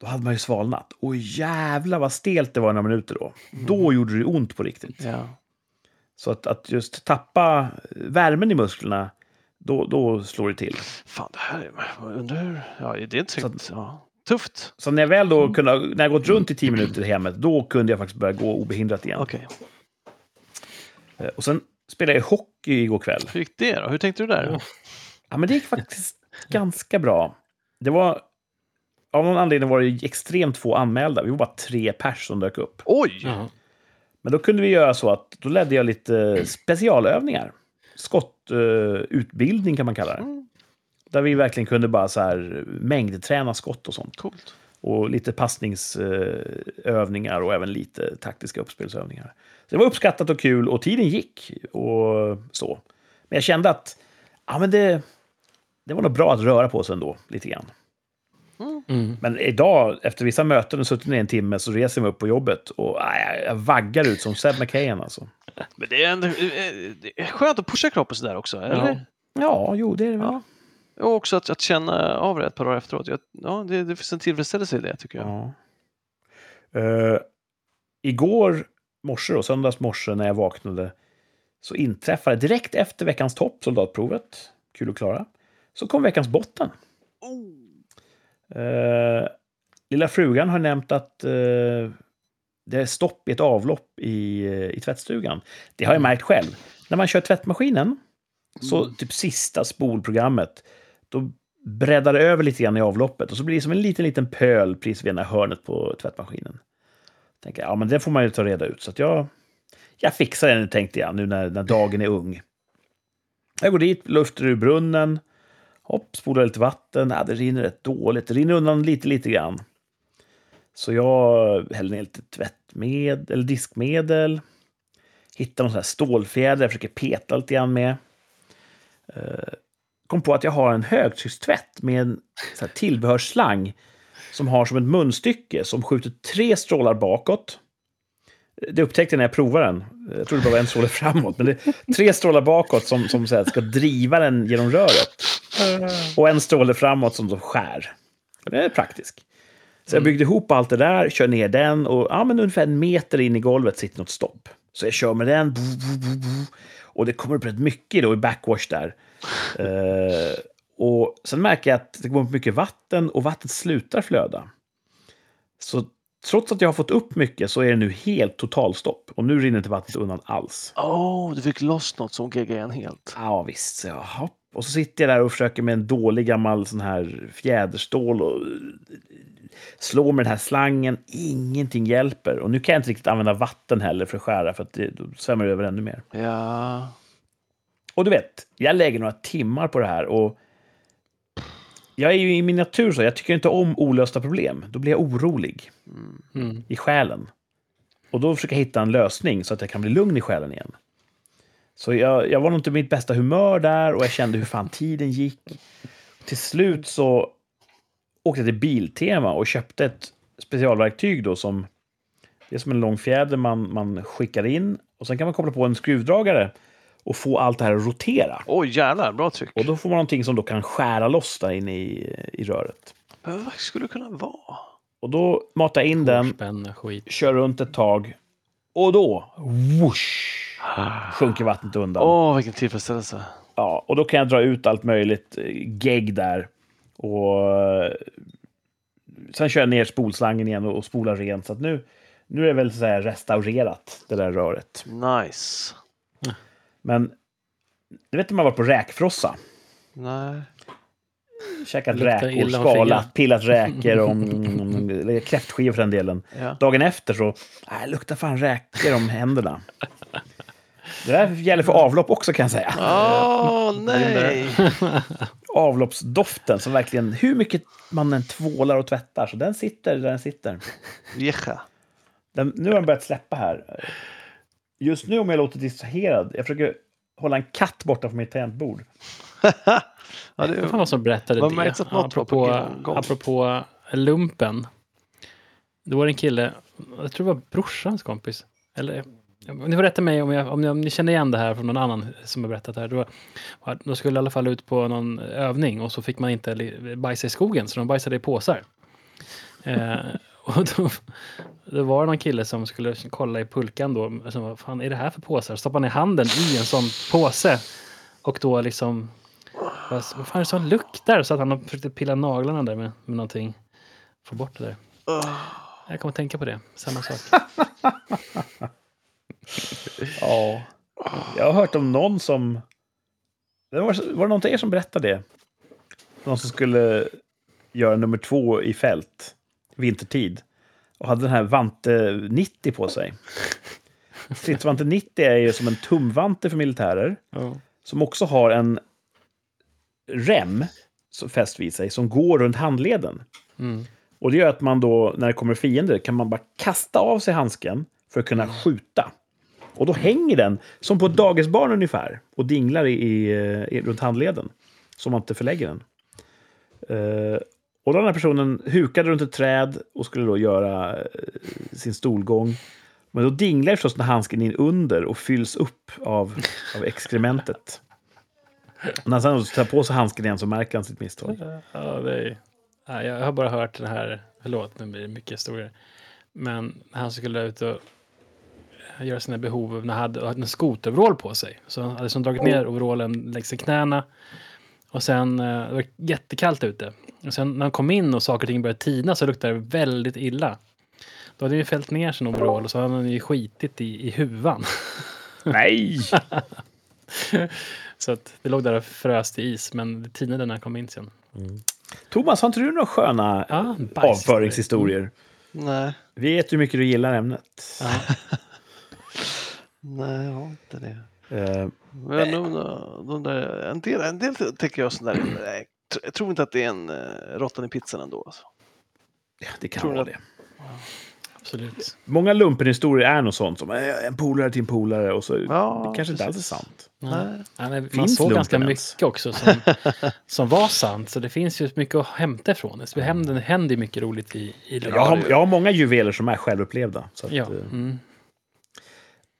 då hade man ju svalnat. Och jävlar vad stelt det var i några minuter då. Då gjorde det ont på riktigt. Ja. Så att, att just tappa värmen i musklerna, då, då slår det till. Fan, det här är... Undrar hur... Ja, det är Så tryckt. Ja. Tufft. Så när jag väl då kunde, när jag gått runt i 10 minuter i hemmet, då kunde jag faktiskt börja gå obehindrat igen. Okej. Eh, Och sen spelade jag hockey igår kväll. Hur gick det då? Hur tänkte du där? Ja. Ja, men det gick faktiskt ganska bra. Det var... Av någon anledning var det extremt få anmälda. Vi var bara tre pers som dök upp. Oj! Ja. Men då kunde vi göra så att då ledde jag lite specialövningar. Skottutbildning kan man kalla det. Mm. Där vi verkligen kunde bara så här mängdträna skott och sånt. Coolt. Och lite passningsövningar och även lite taktiska uppspelsövningar. Så det var uppskattat och kul och tiden gick och så. Men jag kände att ja, men det, det var nog bra att röra på sig ändå, lite grann. Mm. Men idag, efter vissa möten och suttit ner en timme, så reser jag mig upp på jobbet och nej, jag vaggar ut som Seb McKayen alltså. Men det är, ändå, eh, det är skönt att pusha kroppen sådär också, eller? Ja, jo, det är det väl. Ja. Och också att, att känna av det ett par dagar efteråt. Jag, ja, det, det finns en tillfredsställelse i det, tycker jag. Ja. Eh, igår morse, då, söndags morse, när jag vaknade, så inträffade direkt efter veckans topp, soldatprovet, kul att klara, så kom veckans botten. Oh. Eh, lilla frugan har nämnt att eh, det är stopp i ett avlopp i, eh, i tvättstugan. Det har jag märkt själv. När man kör tvättmaskinen, så typ sista spolprogrammet, då breddar det över lite grann i avloppet och så blir det som en liten, liten pöl precis vid ena hörnet på tvättmaskinen. Tänker, ja, men det får man ju ta reda ut. Så att jag, jag fixar det nu, tänkte jag, nu när, när dagen är ung. Jag går dit, luftar ur brunnen, hopp, spolar lite vatten. Ja, det rinner rätt dåligt. Det rinner undan lite, lite grann. Så jag häller ner lite tvättmedel, eller diskmedel. Hittar någon sån här stålfjäder jag försöker peta lite grann med. Eh, kom på att jag har en högtryckstvätt med en sån här tillbehörsslang som har som ett munstycke som skjuter tre strålar bakåt. Det upptäckte jag när jag provade den. Jag trodde det bara var en stråle framåt, men det är tre strålar bakåt som, som så här, ska driva den genom röret. Och en stråle framåt som då skär. Det är praktiskt. Så jag byggde ihop allt det där, kör ner den och ja, men ungefär en meter in i golvet sitter något stopp. Så jag kör med den. Och det kommer upp rätt mycket då i backwash där. Eh, och sen märker jag att det upp mycket vatten och vattnet slutar flöda. Så trots att jag har fått upp mycket så är det nu helt totalstopp. Och nu rinner inte vattnet undan alls. Oh, du fick loss något som GGN helt. Ja, visst. Så jag, hopp. Och så sitter jag där och försöker med en dålig gammal sån här fjäderstål och slå med den här slangen, ingenting hjälper. Och nu kan jag inte riktigt använda vatten heller för att skära, för att det då svämmar det över ännu mer. Ja. Och du vet, jag lägger några timmar på det här och jag är ju i min natur så, jag tycker inte om olösta problem. Då blir jag orolig Mm. i själen. Och då försöker jag hitta en lösning så att jag kan bli lugn i själen igen. Så jag, jag var nog inte i mitt bästa humör där och jag kände hur fan tiden gick. Till slut så åkte jag till Biltema och köpte ett specialverktyg då som... Det är som en lång fjäder man, man skickar in och sen kan man koppla på en skruvdragare och få allt det här att rotera. Oj, jävlar, bra tryck. Och då får man någonting som då kan skära loss där inne i, i röret. Men vad skulle det kunna vara? Och då matar jag in den, kör runt ett tag och då, whoosh, sjunker vattnet undan. Åh, vilken tillfredsställelse. Ja, och då kan jag dra ut allt möjligt eh, gegg där. Och eh, sen kör jag ner spolslangen igen och, och spolar rent. Så att nu, nu är det väl så här restaurerat, det där röret. Nice. Men du vet när man var på räkfrossa? Nej. Käkat räkor, skalat, pillat räkor och kräftskivor för den delen. Ja. Dagen efter så, nej, luktar fan räkor om händerna. Det där gäller för avlopp också kan jag säga. Åh, nej! Avloppsdoften som verkligen, hur mycket man än tvålar och tvättar, så den sitter där den sitter. Vieja. Den, nu har den börjat släppa här. Just nu om jag låter distraherad, jag försöker hålla en katt borta från mitt tangentbord. ja, det Det var någon som berättade det. var på apropå, gång. apropå lumpen. Då var det en kille, jag tror det var brorsans kompis. Eller, ni får rätta mig om, jag, om, ni, om ni känner igen det här från någon annan som har berättat det här. Då, de skulle i alla fall ut på någon övning och så fick man inte bajsa i skogen så de bajsade i påsar. Eh, och då, då var det någon kille som skulle kolla i pulkan då. Som, vad fan är det här för påsar? Stoppade ner handen i en sån påse. Och då liksom vad, vad fan är det som luktar? Så att han försökte pilla naglarna där med, med någonting. Få bort det där. Jag kommer att tänka på det. Samma sak. Ja. Jag har hört om någon som... Det var, var det någon av er som berättade det? Någon som skulle göra nummer två i fält, vintertid. Och hade den här Vante 90 på sig. Stridsvante 90 är ju som en tumvante för militärer. Ja. Som också har en rem fäst vid sig som går runt handleden. Mm. Och det gör att man då, när det kommer fiender, kan man bara kasta av sig handsken för att kunna skjuta. Och då hänger den som på ett dagisbarn ungefär och dinglar i, i, runt handleden. Så man inte förlägger den. Eh, och då den här personen hukade runt ett träd och skulle då göra eh, sin stolgång. Men då dinglar förstås den handsken in under och fylls upp av, av exkrementet. Och när han sen tar på sig handsken igen så märker han sitt misstag. Ja, det är, ja, jag har bara hört den här, förlåt nu blir det mycket historier. Men han skulle ut och göra sina behov, när han hade, hade en skoteroverall på sig. Så han hade liksom dragit ner overallen längs knäna. Och sen, eh, det var jättekallt ute. Och sen när han kom in och saker och ting började tina så luktade det väldigt illa. Då hade han ju fällt ner sin overall och så hade han ju skitit i, i huvan. Nej! Så att det låg där och frös till is, men det tinade när han kom in sen. Thomas, har inte du några sköna Ja, avföringshistorier? Nej, Vi vet hur mycket du gillar ämnet. Ja. nej, jag har inte det. Eh, Men de, de där, en, del, en del tänker jag sån där, nej, jag tror inte att det är en uh, råttan i pizzan ändå. Alltså. det kan Tror vara det. Absolut. Många lumpenhistorier är nog sånt som en polare till en polare och så Ja, det kanske inte alls är sant. Nej. Nej. Ja, man Finns såg ganska mycket också som, som var sant. Så det finns ju mycket att hämta ifrån. det. Händer, det händer mycket roligt i, i. Jag har, jag har många juveler som är självupplevda. Så att, Ja. eh, Mm.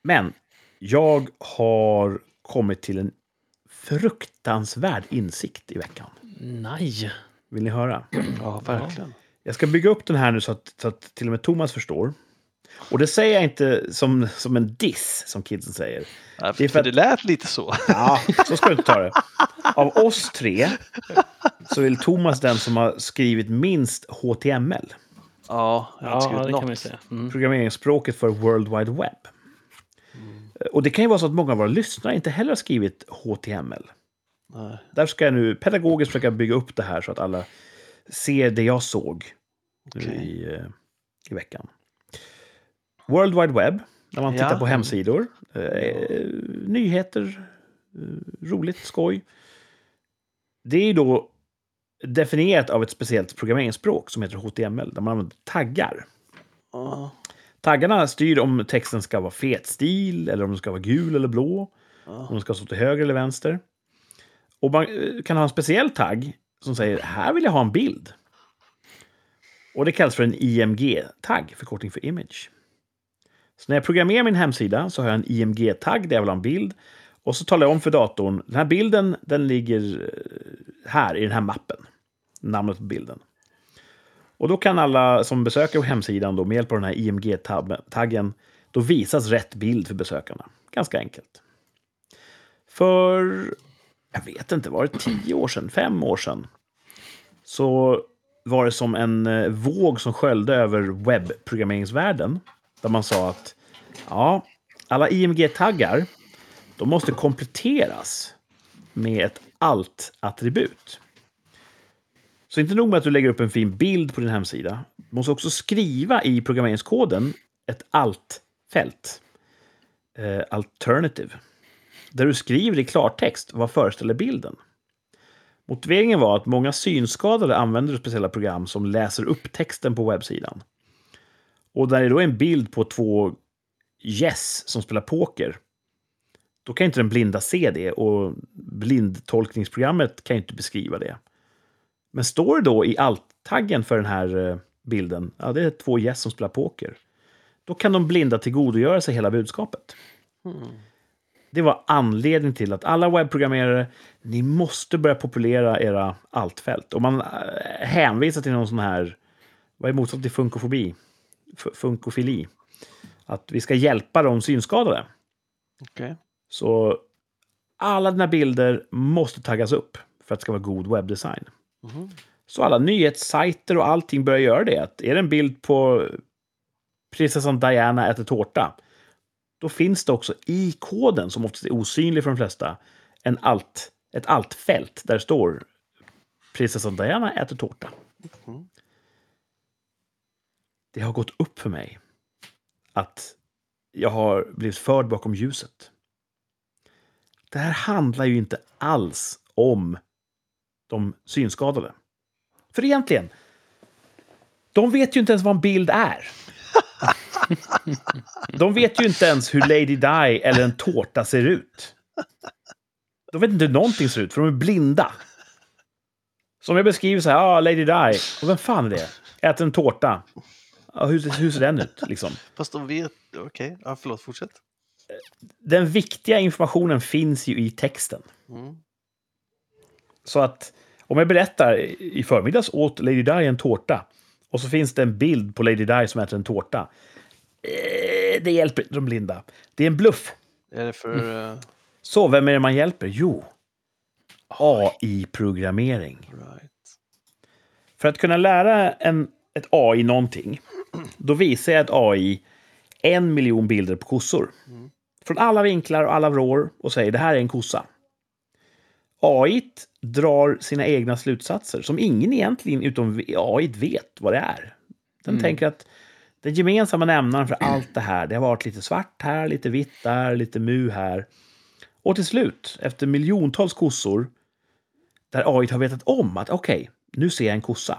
Men jag har kommit till en fruktansvärd insikt i veckan. Nej. Vill ni höra? Ja, verkligen. Jag ska bygga upp den här nu så att, så att till och med Thomas förstår. Och det säger jag inte som, som en diss, som kidsen säger. Ja, Det är för, för att- det lät lite så. Ja, så ska du inte ta det. Av oss tre så är Thomas den som har skrivit minst HTML. Ja, jag har Ja, skrivit det kan man något. säga. Mm. Programmeringsspråket för World Wide Web. Och det kan ju vara så att många av våra lyssnare inte heller har skrivit HTML. Nej. Därför ska jag nu pedagogiskt försöka bygga upp det här så att alla ser det jag såg. Okej. i, eh, i veckan. World Wide Web, där man tittar Ja. på hemsidor. Eh, nyheter, eh, roligt, skoj. Det är ju då definierat av ett speciellt programmeringsspråk som heter HTML, där man använder taggar. Ja, Taggarna styr om texten ska vara fetstil, eller om den ska vara gul eller blå, om ja. den ska stå till höger eller vänster. Och man eh, kan ha en speciell tagg som säger här vill jag ha en bild. Och det kallas för en IMG-tagg, förkortning för image. Så när jag programmerar min hemsida så har jag en IMG-tagg där jag vill ha en bild. Och så talar jag om för datorn, den här bilden den ligger eh, här i den här mappen. Namnet på bilden. Och då kan alla som besöker hemsidan då, med hjälp av den här IMG-taggen då visas rätt bild för besökarna. Ganska enkelt. För, jag vet inte, var det tio år sedan, fem år sedan? Så var det som en eh, våg som sköljde över webbprogrammeringsvärlden. Där man sa att ja, alla IMG-taggar de måste kompletteras med ett alt-attribut. Så inte nog med att du lägger upp en fin bild på din hemsida. Du måste också skriva i programmeringskoden ett alt-fält. Eh, alternative. Där du skriver i klartext vad föreställer bilden. Motiveringen var att många synskadade använder speciella program som läser upp texten på webbsidan. Och där det då är en bild på två yes som spelar poker. Då kan inte den blinda se det och blindtolkningsprogrammet kan inte beskriva det. Men står det då i alt-taggen för den här eh, bilden, ja det är två yes som spelar poker. Då kan de blinda tillgodogöra sig hela budskapet. Hmm. Det var anledningen till att alla webbprogrammerare, ni måste börja populera era altfält. Och man eh, hänvisar till någon sån här, vad är motsatsen till funkofobi? F- funkofili. Att vi ska hjälpa de synskadade. Okej. Så alla dina bilder måste taggas upp för att det ska vara god webbdesign. Så alla nyhetssajter och allting börjar göra det. Är det en bild på prinsessan Diana äter tårta, då finns det också i koden, som oftast är osynlig för de flesta, en alt, ett altfält där det står prinsessan Diana äter tårta. Mm. Det har gått upp för mig att jag har blivit förd bakom ljuset. Det här handlar ju inte alls om de synskadade. För egentligen, de vet ju inte ens vad en bild är. De vet ju inte ens hur Lady Di eller en tårta ser ut. De vet inte hur någonting ser ut, för de är blinda. Som jag beskriver så här, ah, Lady Di. Och vem fan är det? Äter en tårta. Ja, hur, hur ser den ut? Liksom. Fast de vet, okej, ja, förlåt, fortsätt. Den viktiga informationen finns ju i texten. Mm. Så att om jag berättar i förmiddags åt Lady Di en tårta och så finns det en bild på Lady Di som äter en tårta. Eh, det hjälper inte de blinda. Det är en bluff. Är det för... eh, Så vem är det man hjälper? Jo, AI-programmering. right. För att kunna lära en, ett AI någonting, då visar jag ett AI en miljon bilder på kossor. Mm. Från alla vinklar och alla vrår och säger det här är en kossa. AI drar sina egna slutsatser som ingen egentligen utom AI vet vad det är. Den Mm. tänker att den gemensamma nämnaren för allt det här, det har varit lite svart här, lite vitt där, lite mu här. Och till slut, efter miljontals kossor, där AI har vetat om att okej, nu ser jag en kossa.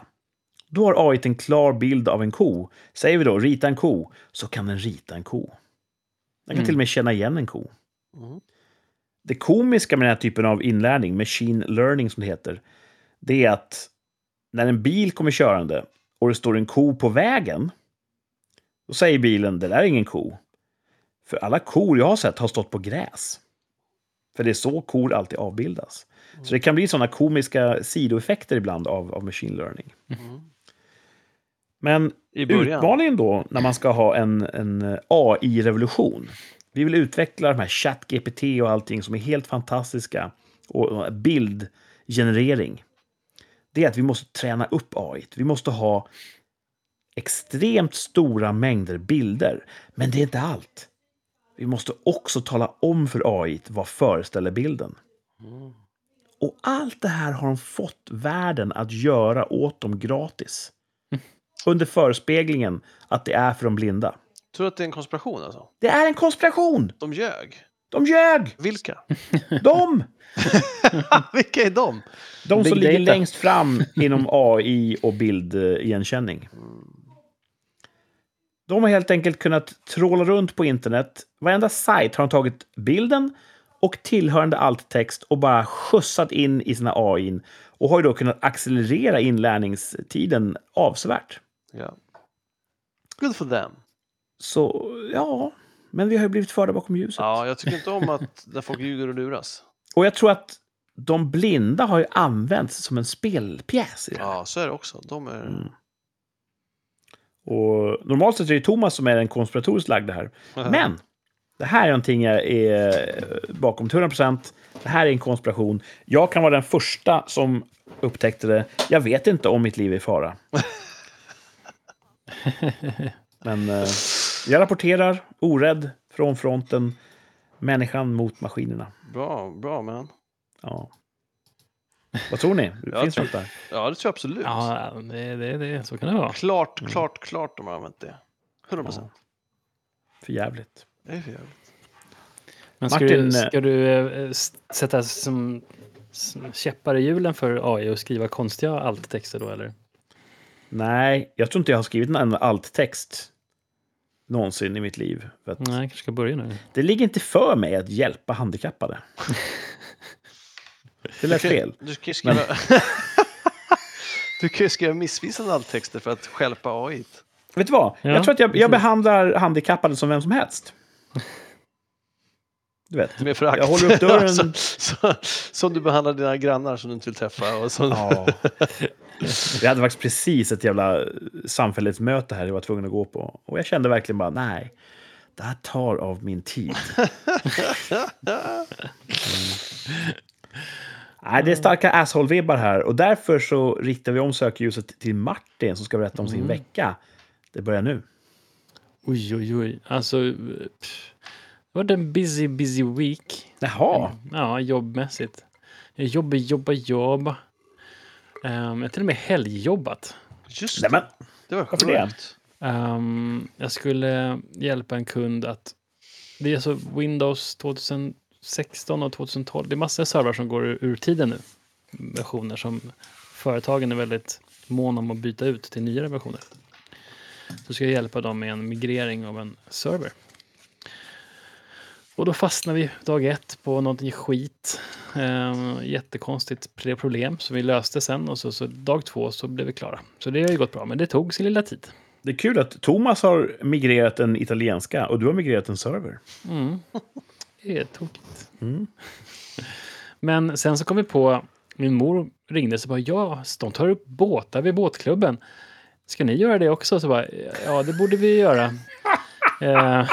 Då har AI en klar bild av en ko. Säger vi då rita en ko, så kan den rita en ko. Den kan Mm. till och med känna igen en ko. Mm. Det komiska med den här typen av inlärning, machine learning som det heter, det är att när en bil kommer körande och det står en ko på vägen, då säger bilen det där är ingen ko. För alla kor jag har sett har stått på gräs. För det är så kor alltid avbildas. Så det kan bli sådana komiska sidoeffekter ibland av, av machine learning. Mm. Men utmaningen då, när man ska ha en, en AI-revolution. Vi vill utveckla de här ChatGPT och allting som är helt fantastiska. Och bildgenerering. Det är att vi måste träna upp AI. Vi måste ha extremt stora mängder bilder. Men det är inte allt. Vi måste också tala om för AI vad föreställer bilden. Mm. Och allt det här har de fått världen att göra åt dem gratis. under förespeglingen att det är för de blinda. Tror du att det är en konspiration alltså? Det är en konspiration! De ljög. De ljög! Vilka? De! Vilka är de? De som Big ligger data. längst fram inom AI och bildigenkänning. De har helt enkelt kunnat tråla runt på internet. Varenda sajt har de tagit bilden och tillhörande alttext och bara skjutsat in i sina AI och har ju då kunnat accelerera inlärningstiden avsevärt. Ja. Good for them. Så ja, men vi har ju blivit förda bakom ljuset. Ja, jag tycker inte om att när folk ljuger och luras. Och jag tror att de blinda har ju använts som en spelpjäs i det här. Ja, så är det också. De är... Mm. Och normalt sett är det Thomas som är den konspiratoriskt lagda här. Men det här är någonting jag är bakom till 100%. Det här är en konspiration. Jag kan vara den första som upptäckte det. Jag vet inte om mitt liv är i fara. Men eh, jag rapporterar orädd från fronten. Människan mot maskinerna. Bra, bra man. Ja. Vad tror ni? Jag Finns det tror- något där? Ja, det tror jag absolut. Ja, det, det, det, så kan det vara. Klart, Mm. klart, klart de har använt det. 100 procent. För jävligt. Det är för jävligt. Men ska Martin, du, ska du eh, sätta som som käppar i hjulen för AI och skriva konstiga alttexter då eller? Nej, jag tror inte jag har skrivit en alt-text någonsin i mitt liv. För att Nej, jag kanske ska börja nu. Det ligger inte för mig att hjälpa handikappade. Det lät fel. Du kan ju skriva... du kan skriva missvisande alttexter för att stjälpa AI. Vet du vad? Ja, jag tror att jag, jag behandlar handikappade som vem som helst. Du vet. Med förakt. Jag håller upp dörren. så, så, som du behandlar dina grannar som du inte vill träffa. Och så, Ja. Vi hade faktiskt precis ett jävla samfällighetsmöte här jag var tvungen att gå på. Och jag kände verkligen bara, nej, det här tar av min tid. Mm. Nej, det är starka asshole-vibbar här. Och därför så riktar vi om sökljuset till Martin som ska berätta om sin vecka. Det börjar nu. Oj, oj, oj. Alltså, pff. Det var en busy, busy week. Jaha. Ja, jobbmässigt. Jag jobbar, jobbar, jobbar. Um, jag har till och med helgjobbat. Just Nej, det, men, det var varför det? sjukt. Ehm, jag skulle hjälpa en kund att... Det är alltså Windows 2016 och 2012. Det är massor av servrar som går ur, ur tiden nu. Versioner som företagen är väldigt måna om att byta ut till nyare versioner. Så ska jag hjälpa dem med en migrering av en server. Och då fastnar vi dag ett på någonting skit. Ehm, jättekonstigt problem som vi löste sen och så, så dag två så blev vi klara. Så det har ju gått bra, men det tog sin lilla tid. Det är kul att Thomas har migrerat en italienska och du har migrerat en server. Mm. Det är tokigt. Mm. Men sen så kom vi på, min mor ringde och sa bara, ja, de tar upp båtar vid båtklubben. Ska ni göra det också? Så bara, ja, det borde vi göra. eh,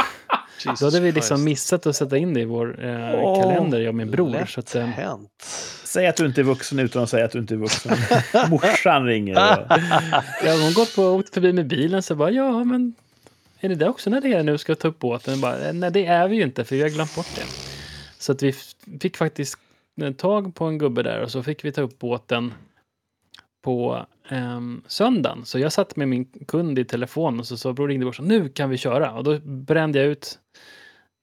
Jesus då hade vi liksom Christ. missat att sätta in det i vår eh, Åh, kalender, jag och min bror. Så att, eh, hänt. Säg att du inte är vuxen utan att säga att du inte är vuxen. Morsan ringer. Och... jag har gått på åkt förbi med bilen så bara, ja, men är ni där också när det är nu ska ta upp båten? Bara, "Eh, Nej, det är vi ju inte, för vi har glömt bort det. Så att vi fick faktiskt eh, tag på en gubbe där och så fick vi ta upp båten på um, söndagen. Så jag satt med min kund i telefon och så sa bror ringde brorsan, nu kan vi köra. Och då brände jag ut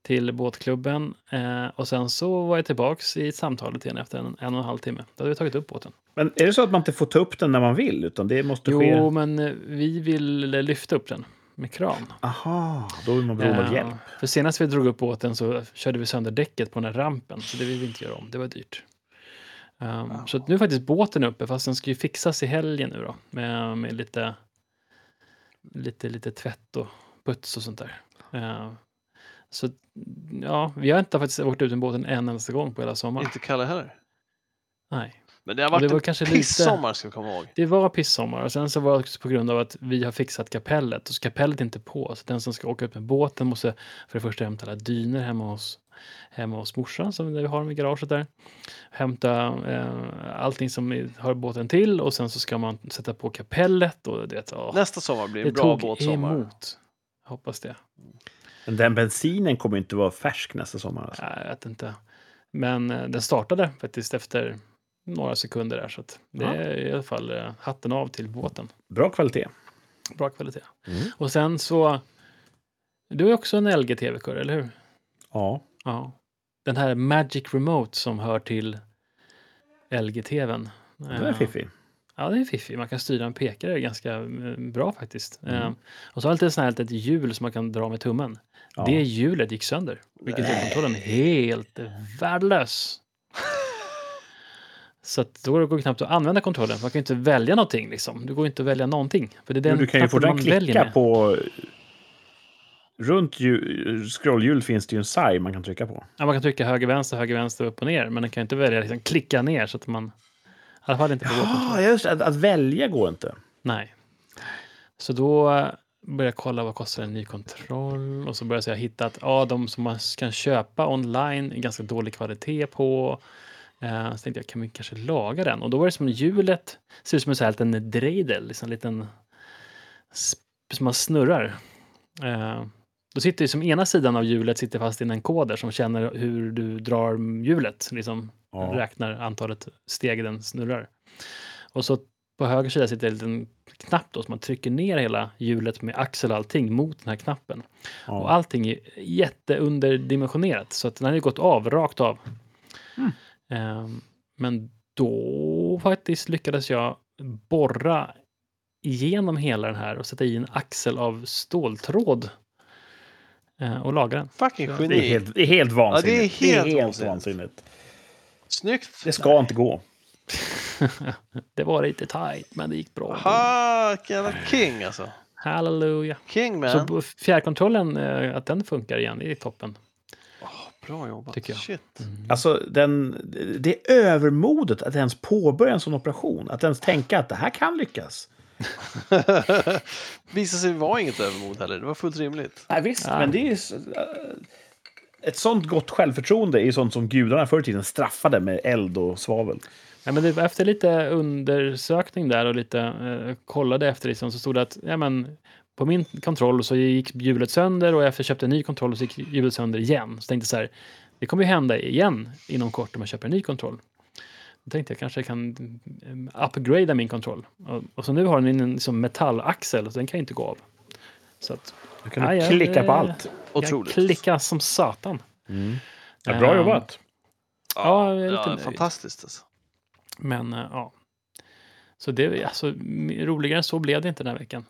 till båtklubben eh, och sen så var jag tillbaks i samtalet igen efter en, en och en halv timme. Då hade vi tagit upp båten. Men är det så att man inte får ta upp den när man vill? Utan det måste Jo, ske... men eh, vi vill lyfta upp den med kran. Aha, då är man beroende av Eh, hjälp. För senast vi drog upp båten så körde vi sönder däcket på den här rampen, så det vill vi inte göra om. Det var dyrt. Um, Så att nu är faktiskt båten uppe, fast den ska ju fixas i helgen nu då, med, med lite, lite, lite tvätt och puts och sånt där. Eh, så ja, vi har inte faktiskt åkt ut med båten en enda gång på hela sommaren. Inte Kalle heller. Nej. Men det har Och varit det var en kanske lite- pissommar ska vi komma ihåg. Det var pissommar och sen så var det också på grund av att vi har fixat kapellet och så kapellet är inte på. Så den som ska åka ut med båten måste för det första hämta alla dyner hemma hos, hemma hos morsan som vi har i garaget där. Hämta eh, allting som hör båten till och sen så ska man sätta på kapellet och det, åh, Nästa sommar blir en bra tog båtsommar. emot. Hoppas det. Men den bensinen kommer inte vara färsk nästa sommar. Alltså. Nej, Jag vet inte. Men eh, den startade faktiskt efter några sekunder där så att det Ja. är i alla fall eh, hatten av till båten. Bra kvalitet. Bra kvalitet. Mm. Och sen så... Du är också en LG-TV-kör, eller hur? Ja. Ja. Den här Magic Remote som hör till LG-TVn. Det är fiffig. Ja, det är fiffig. Man kan styra en pekare ganska eh, bra faktiskt. Mm. Eh, och så har lite sån här litet hjul som man kan dra med tummen. Ja. Det hjulet gick sönder, vilket gör kontrollen helt värdelös. Så att då går det knappt att använda kontrollen, man kan ju inte välja någonting. Liksom. Det går inte att välja någonting. För det är den Men du kan ju fortfarande klicka med. på... Runt ju- scrollhjul finns det ju en sarg man kan trycka på. Ja, man kan trycka höger, vänster, höger, vänster, upp och ner. Men den kan ju inte välja liksom, klicka ner så att man... I alla fall inte på. Ja, just. Att, att välja går inte. Nej. Så då eh, började jag kolla vad kostar en ny kontroll och så började jag hitta att ja, de som man kan köpa online är ganska dålig kvalitet på. Eh, så tänkte jag, kan vi kanske laga den? Och då var det som hjulet, ser ut som en sån här liten dreidel, liksom en liten som man snurrar. Eh, då sitter ju som ena sidan av hjulet sitter fast i en enkoder som känner hur du drar hjulet, liksom Ja. räknar antalet steg den snurrar. Och så på höger sida sitter en liten knapp då, så man trycker ner hela hjulet med axel och allting mot den här knappen. Och Ja. allting är jätteunderdimensionerat, så att den har ju gått av, rakt av. Mm. Ehm, men då faktiskt lyckades jag borra igenom hela den här och sätta i en axel av ståltråd och laga den. Fucking Det är geni. Det är helt, det är helt vansinnigt. helt vansinnigt. vansinnigt. Snyggt. Det ska inte gå. det var lite tight, men det gick bra. Ha, jävla king alltså. Halleluja. King man. Så fjärrkontrollen, eh, att den funkar igen, det är toppen. Bra jobbat. Tycker jag. Shit. Alltså, den, det är övermodet att ens påbörja en sån operation. Att ens tänka att det här kan lyckas. Visade sig vara inget övermod heller. Det var fullt rimligt. Nej, visst, Ja. men det är ju... så- äh, Ett sånt gott självförtroende är sånt som gudarna förr i tiden straffade med eld och svavel. Ja, men det, efter lite undersökning där och lite eh, kollade efter liksom, så stod det att ja, men, på min kontroll så gick hjulet sönder och efter jag köpte en ny kontroll så gick hjulet sönder igen. Så tänkte så här, det kommer ju hända igen inom kort om jag köper en ny kontroll. Då tänkte jag kanske jag kan eh, upgrada min kontroll. Och, och så nu har den en liksom, metallaxel så den kan inte gå av. Så att Du kan Ja, ja, klicka på eh, allt. Otroligt. jag klickar som satan. Ja, bra Ehm, jobbat. Ja, jag är lite nöjd. fantastiskt alltså. Men eh, ja. Så det, alltså, roligare än så blev det inte den här veckan.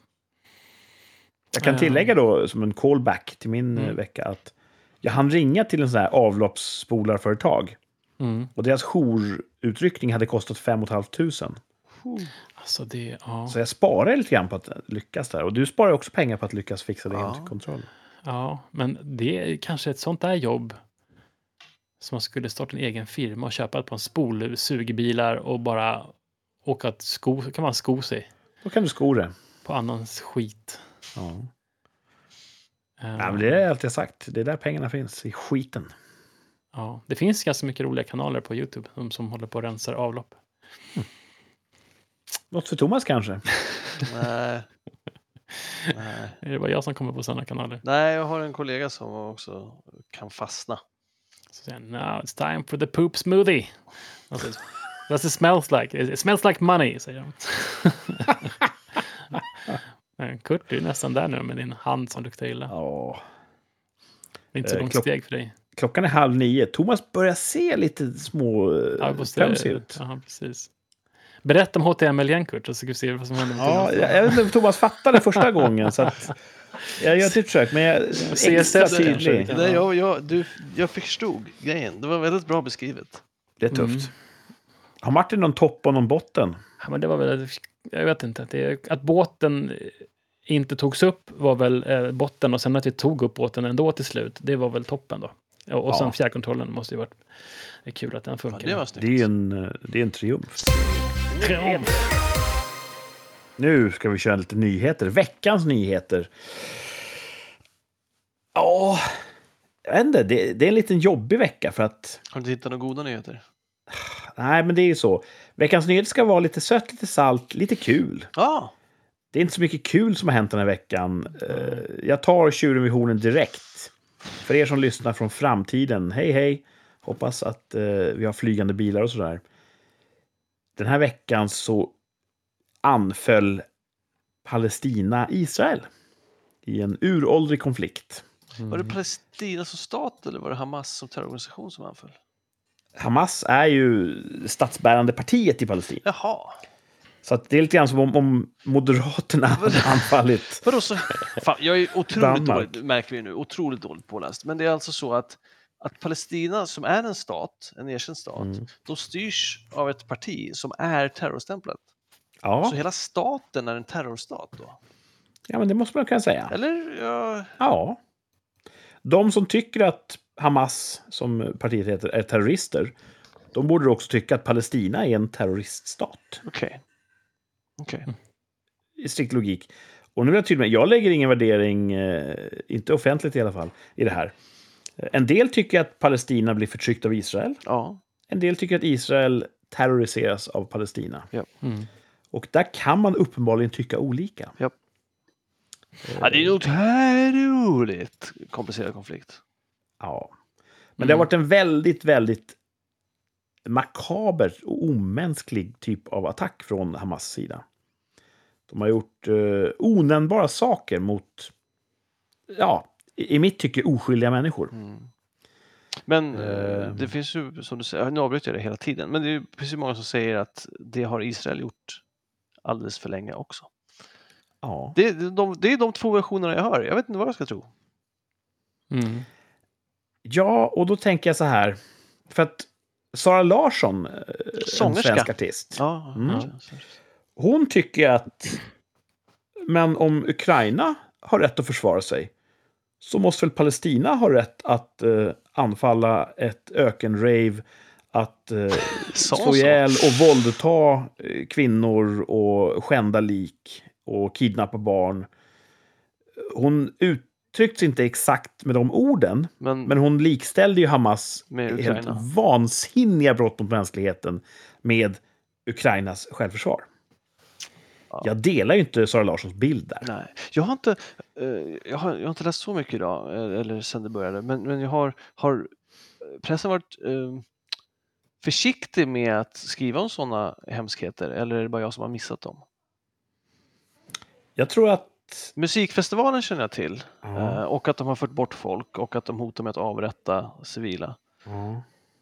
Jag kan Eh. tillägga då, som en callback till min Mm. eh, vecka, att jag hann ringa till en sån här avloppsspolarföretag. Mm. Och deras jourutryckning hade kostat 5 500. Alltså det, ja. Så jag sparar lite grann på att lyckas där. Och du sparar också pengar på att lyckas fixa din Ja. kontroll. ja. Men det är kanske ett sånt där jobb som man skulle starta en egen firma och köpa ett par spolsugbilar och bara åka att sko, kan man sko sig Då kan du sko det. på annans skit. Ja. Eh, Ja, men det är allt jag sagt. Det är där pengarna finns, i skiten. Ja. det finns ganska mycket roliga kanaler på Youtube som, som håller på och rensar avlopp. Något för Thomas kanske? Nej. Nej. Är det bara jag som kommer på sådana kanaler? Nej, jag har en kollega som också kan fastna. Så säger han, now it's time for the poop smoothie. What's it smells like? It smells like money, säger han. Men Kurt, du är nästan där nu med din hand som luktar illa. Ja. Det är inte så Eh, långt klock- steg för dig. Klockan är halv nio. Thomas börjar se lite små Ja, ja, måste- ut. Ja, precis. Berätta om HTML igen, Kurt, så ska vi se vad som händer med Ja, Thomas. jag, jag vet inte om Thomas fattade första gången. Så att jag gör ett försök, men jag är extra tydlig. Nej, jag, jag, du, jag förstod grejen. Det var väldigt bra beskrivet. Det är tufft. Mm. Har Martin någon topp och någon botten? Ja, men det var väl, jag vet inte, det, att båten inte togs upp var väl eh, botten och sen att vi tog upp båten ändå till slut, det var väl toppen då. Ja, och sen Ja. fjärrkontrollen måste ju varit det är kul att den Ja, funkar. det var Det är en, eh, det är en triumf. Triumf. Nu ska vi köra lite nyheter. Veckans nyheter. Ja, jag vet inte. Det, det är en liten jobbig vecka för att... Har du hittat några goda nyheter? Nej, men det är ju så. Veckans nyheter ska vara lite sött, lite salt, lite kul. Ja, Det är inte så mycket kul som har hänt den här veckan. Eh, Jag tar tjuren vid hornen direkt. För er som lyssnar från framtiden, hej hej. Hoppas att eh, vi har flygande bilar och sådär. Den här veckan så anföll Palestina-Israel i en uråldrig konflikt. Var det Palestina som stat eller var det Hamas som terrororganisation som anföll? Hamas är ju statsbärande partiet i Palestina. Jaha. Så att det är lite grann som om, om Moderaterna hade anfallit. Vadå så? Fan, jag är otroligt Danmark. dåligt, märker vi nu, otroligt dåligt påläst. Men det är alltså så att, att Palestina som är en stat, en erkänd stat, Mm. de styrs av ett parti som är terrorstämplat. Ja, Så hela staten är en terrorstat då? ja, men det måste man kunna säga. Eller? Ja, Ja. De som tycker att Hamas, som partiet heter, är terrorister, de borde också tycka att Palestina är en terroriststat. okej. Okej. I strikt logik. Och nu är jag tydlig med, jag lägger ingen värdering, eh, inte offentligt i alla fall, i det här. En del tycker att Palestina blir förtryckt av Israel. Ja. En del tycker att Israel terroriseras av Palestina. Mm. Och där kan man uppenbarligen tycka olika. ja. ja, det är en otroligt komplicerad konflikt. Ja. Men det har varit en väldigt, väldigt makaber och omänsklig typ av attack från Hamas sida. De har gjort eh, onämnbara saker mot, ja, i i mitt tycke oskyldiga människor. Mm. Men eh, Eh. det finns ju, som du säger, nu avbryter jag det hela tiden, men det är ju precis många som säger att det har Israel gjort alldeles för länge också. Ja. Det, det, de, det är de två versionerna jag hör. Jag vet inte vad jag ska tro. Mm. ja, och då tänker jag så här. För att Sara Larsson, eh, en Sångerska. svensk artist, Mm. hon tycker att men om Ukraina har rätt att försvara sig så måste väl Palestina ha rätt att eh, anfalla ett ökenrave, att eh, slå ihjäl och våldta eh, kvinnor och skända lik och kidnappa barn. Hon uttryckte sig inte exakt med de orden, Men, men hon likställde ju Hamas helt vansinniga brott mot mänskligheten med Ukrainas självförsvar. Ja. Jag delar ju inte Sara Larssons bild där. nej. Jag har inte, eh, jag har, jag har inte läst så mycket idag, eh, eller sen det började, men, men jag har, har pressen varit eh, försiktig med att skriva om sådana hemskheter, eller är det bara jag som har missat dem? Jag tror att... Musikfestivalen känner jag till. Ja. Eh, och att de har fört bort folk och att de hotar med att avrätta civila. Ja.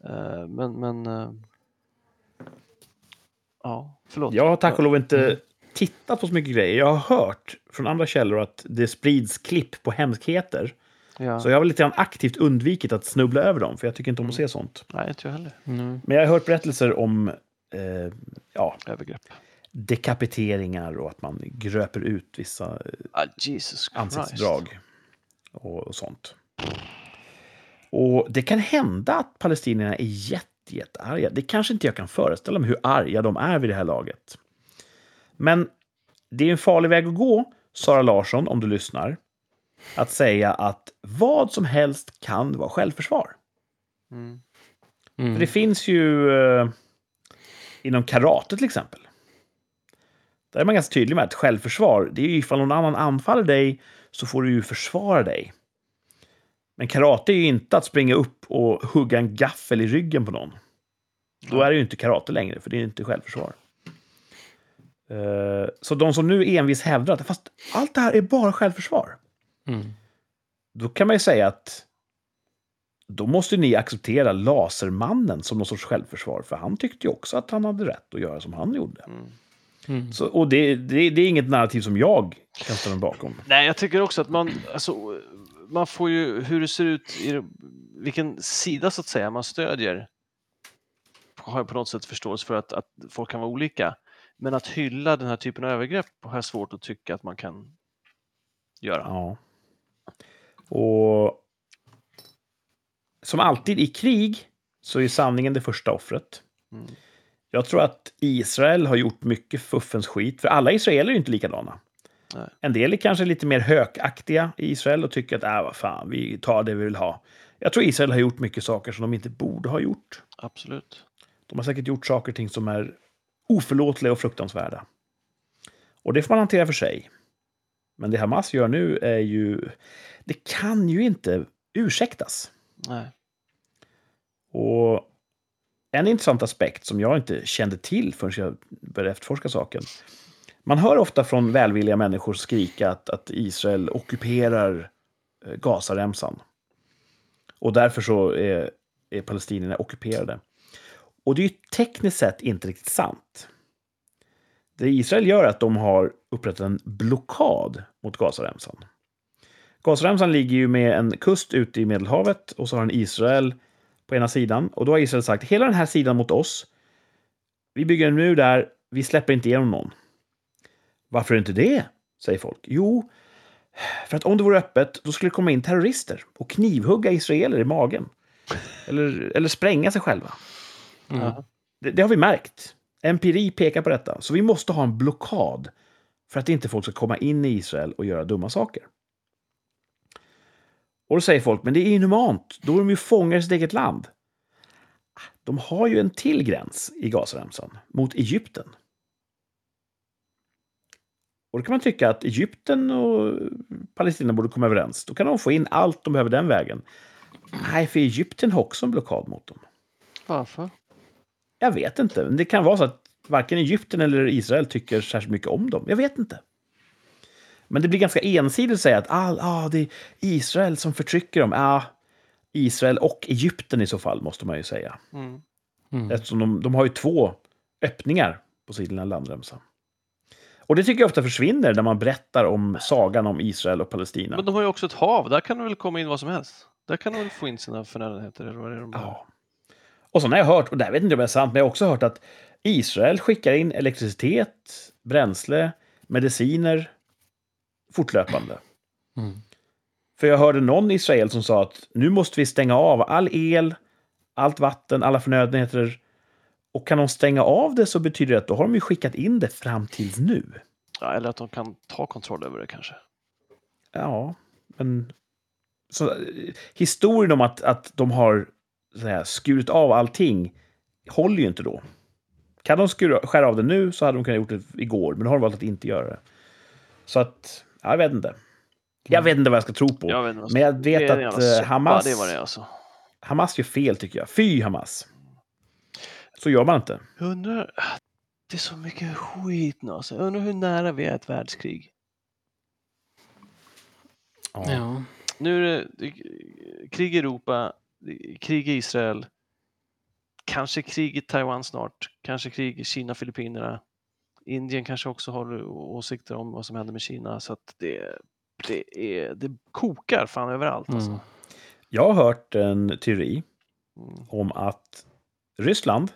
Eh, men, men eh, ja, förlåt. Jag har tack och lov inte Mm. tittat på så mycket grejer. Jag har hört från andra källor att det sprids klipp på hemskheter. Ja. Så jag har lite grann aktivt undvikit att snubbla över dem, för jag tycker inte om att se sånt. Nej, inte jag heller. Mm. Men jag har hört berättelser om eh, ja, Övergrepp. Dekapiteringar och att man gröper ut vissa eh, Ah, ansiktsdrag och, och sånt. Och det kan hända att palestinierna är jätte, jättearga. Det kanske inte jag kan föreställa mig hur arga de är vid det här laget. Men det är en farlig väg att gå, Sara Larsson, om du lyssnar. Att säga att vad som helst kan vara självförsvar. Mm. Mm. För det finns ju eh, inom karate till exempel. Där är man ganska tydlig med att självförsvar, det är ju ifall någon annan anfaller dig så får du ju försvara dig. Men karate är ju inte att springa upp och hugga en gaffel i ryggen på någon. Då är det ju inte karate längre, för det är inte självförsvar. Eh, Så de som nu envis hävdar att fast allt det här är bara självförsvar. Mm. Då kan man ju säga att då måste ni acceptera Lasermannen som någon sorts självförsvar. För han tyckte ju också att han hade rätt att göra som han gjorde. Mm. Mm. Så, och det, det, det är inget narrativ som jag kan ställa mig bakom. Nej, jag tycker också att man, alltså, man får ju hur det ser ut, i, vilken sida så att säga man stödjer. Har jag på något sätt förståelse för att, att folk kan vara olika. Men att hylla den här typen av övergrepp har jag svårt att tycka att man kan göra. Ja. Och som alltid i krig så är sanningen det första offret. Mm. Jag tror att Israel har gjort mycket fuffens skit, för alla israeler är ju inte likadana. Nej. En del är kanske lite mer hökaktiga i Israel och tycker att äh, vad fan, vi tar det vi vill ha. Jag tror Israel har gjort mycket saker som de inte borde ha gjort. Absolut. De har säkert gjort saker och ting som är oförlåtliga och fruktansvärda. Och det får man hantera för sig. Men det Hamas gör nu är ju... Det kan ju inte ursäktas. Nej. Och en intressant aspekt som jag inte kände till förrän jag började efterforska saken. Man hör ofta från välvilliga människor skrika att, att Israel ockuperar eh, Gazaremsan. Och därför så är, är palestinierna ockuperade. Och det är ju tekniskt sett inte riktigt sant. Det Israel gör är att de har upprättat en blockad mot Gazaremsan. Gazaremsan ligger ju med en kust ute i Medelhavet och så har den Israel på ena sidan. Och då har Israel sagt hela den här sidan mot oss. Vi bygger en mur där, vi släpper inte igenom någon. Varför inte det? säger folk. Jo, för att om det vore öppet, då skulle det komma in terrorister och knivhugga israeler i magen. Eller, eller spränga sig själva. Mm. Ja. Det, det har vi märkt. Empiri pekar på detta. Så vi måste ha en blockad för att inte folk ska komma in i Israel och göra dumma saker. Och då säger folk, men det är inhumant. Då är de ju fångar i sitt eget land. De har ju en till gräns i Gazaremsan, mot Egypten. Och då kan man tycka att Egypten och Palestina borde komma överens. Då kan de få in allt de behöver den vägen. Nej, för Egypten har också en blockad mot dem. Varför? Jag vet inte. Men det kan vara så att varken Egypten eller Israel tycker särskilt mycket om dem. Jag vet inte. Men det blir ganska ensidigt att säga att ah, ah, det är Israel som förtrycker dem. Ah, Israel och Egypten i så fall, måste man ju säga. Mm. Mm. Eftersom de, de har ju två öppningar på sin lilla landremsa. Och det tycker jag ofta försvinner när man berättar om sagan om Israel och Palestina. Men de har ju också ett hav, där kan det väl komma in vad som helst? Där kan de väl få in sina förnödenheter eller vad det är de behöver? Ja. Och sen har jag hört, och det här vet inte om det är sant, men jag har också hört att Israel skickar in elektricitet, bränsle, mediciner fortlöpande. Mm. För jag hörde någon israel som sa att nu måste vi stänga av all el, allt vatten, alla förnödenheter. Och kan de stänga av det så betyder det att då har de ju skickat in det fram tills nu. Ja, eller att de kan ta kontroll över det kanske. Ja, men... Så, historien om att, att de har här, skurit av allting håller ju inte då. Kan de skura, skära av det nu så hade de kunnat gjort det igår, men då har de valt att inte göra det. Så att, jag vet inte. Jag vet inte vad jag ska tro på. Jag vad Men jag vet det är en att Hamas, Det är vad det alltså. Hamas gör fel tycker jag. Fy Hamas. Så gör man inte. Jag undrar, det är så mycket skit nu alltså. Jag undrar hur nära vi är ett världskrig. Ja. Ja. Nu är det, krig i Europa, krig i Israel, kanske krig i Taiwan snart, kanske krig i Kina, Filippinerna. Indien kanske också har åsikter om vad som händer med Kina så att det, det, är, det kokar fan överallt. Alltså. Mm. Jag har hört en teori Mm. om att Ryssland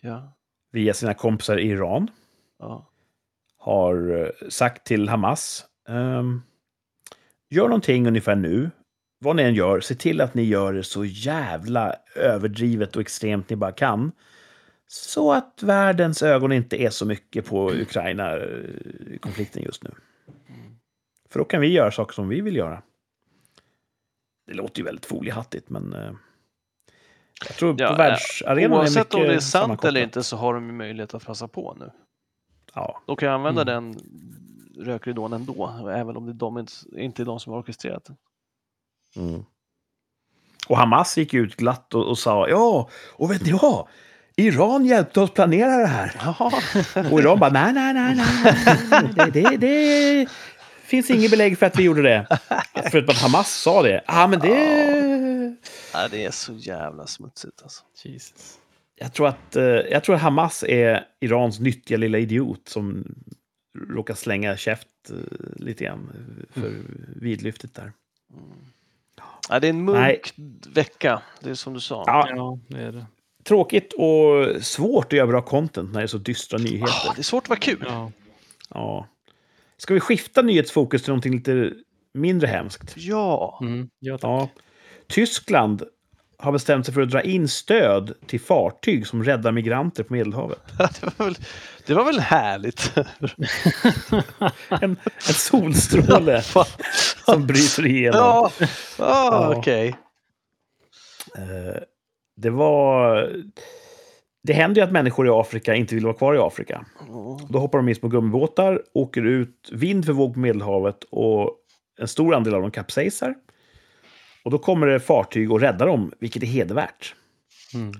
Ja, via sina kompisar i Iran ja. har eh, sagt till Hamas ehm, gör någonting ungefär nu. Vad ni än gör, se till att ni gör det så jävla överdrivet och extremt ni bara kan. Så att världens ögon inte är så mycket på Ukraina-konflikten just nu. För då kan vi göra saker som vi vill göra. Det låter ju väldigt foliehattigt, men eh, jag tror Ja, på eh, världsarenan Oavsett om det är mycket sant eller inte så har de ju möjlighet att passa på nu. Ja, De kan använda Mm. den rökridån ändå, även om det är de inte, är de som har orkestrerat det. Mm. Och Hamas gick ut glatt och, och sa ja, och vet ni vad? Iran hjälpte oss planera det här. Jaha. Och Iran bara nej, nej, nej, nej, det, det, det finns inget belägg för att vi gjorde det. Förutom att Hamas sa det. Ja, men det... ja, det är så jävla smutsigt alltså. Jesus. Jag tror, att, eh, jag tror att Hamas är Irans nyttiga lilla idiot som råkar slänga käft eh, lite grann för vidlyftigt där. Ja, det är en Nej. mörk vecka, det är som du sa. Ja, Ja, det är det. Tråkigt och svårt att göra bra content när det är så dystra nyheter. Ah, det är svårt att vara kul. Ja. Ja. Ska vi skifta nyhetsfokus till någonting lite mindre hemskt? Ja, Mm. Ja. Ja. Tyskland har bestämt sig för att dra in stöd till fartyg som räddar migranter på Medelhavet. det, var väl, det var väl härligt. En, en solstråle som bryter igenom. ja, ah, Ja. okej. Eh, Det var... Det händer ju att människor i Afrika inte vill vara kvar i Afrika. Då hoppar de in små gummibåtar, åker ut vind för våg på Medelhavet och en stor andel av dem kapsejsar. Och då kommer det fartyg och räddar dem, vilket är hedervärt. Mm.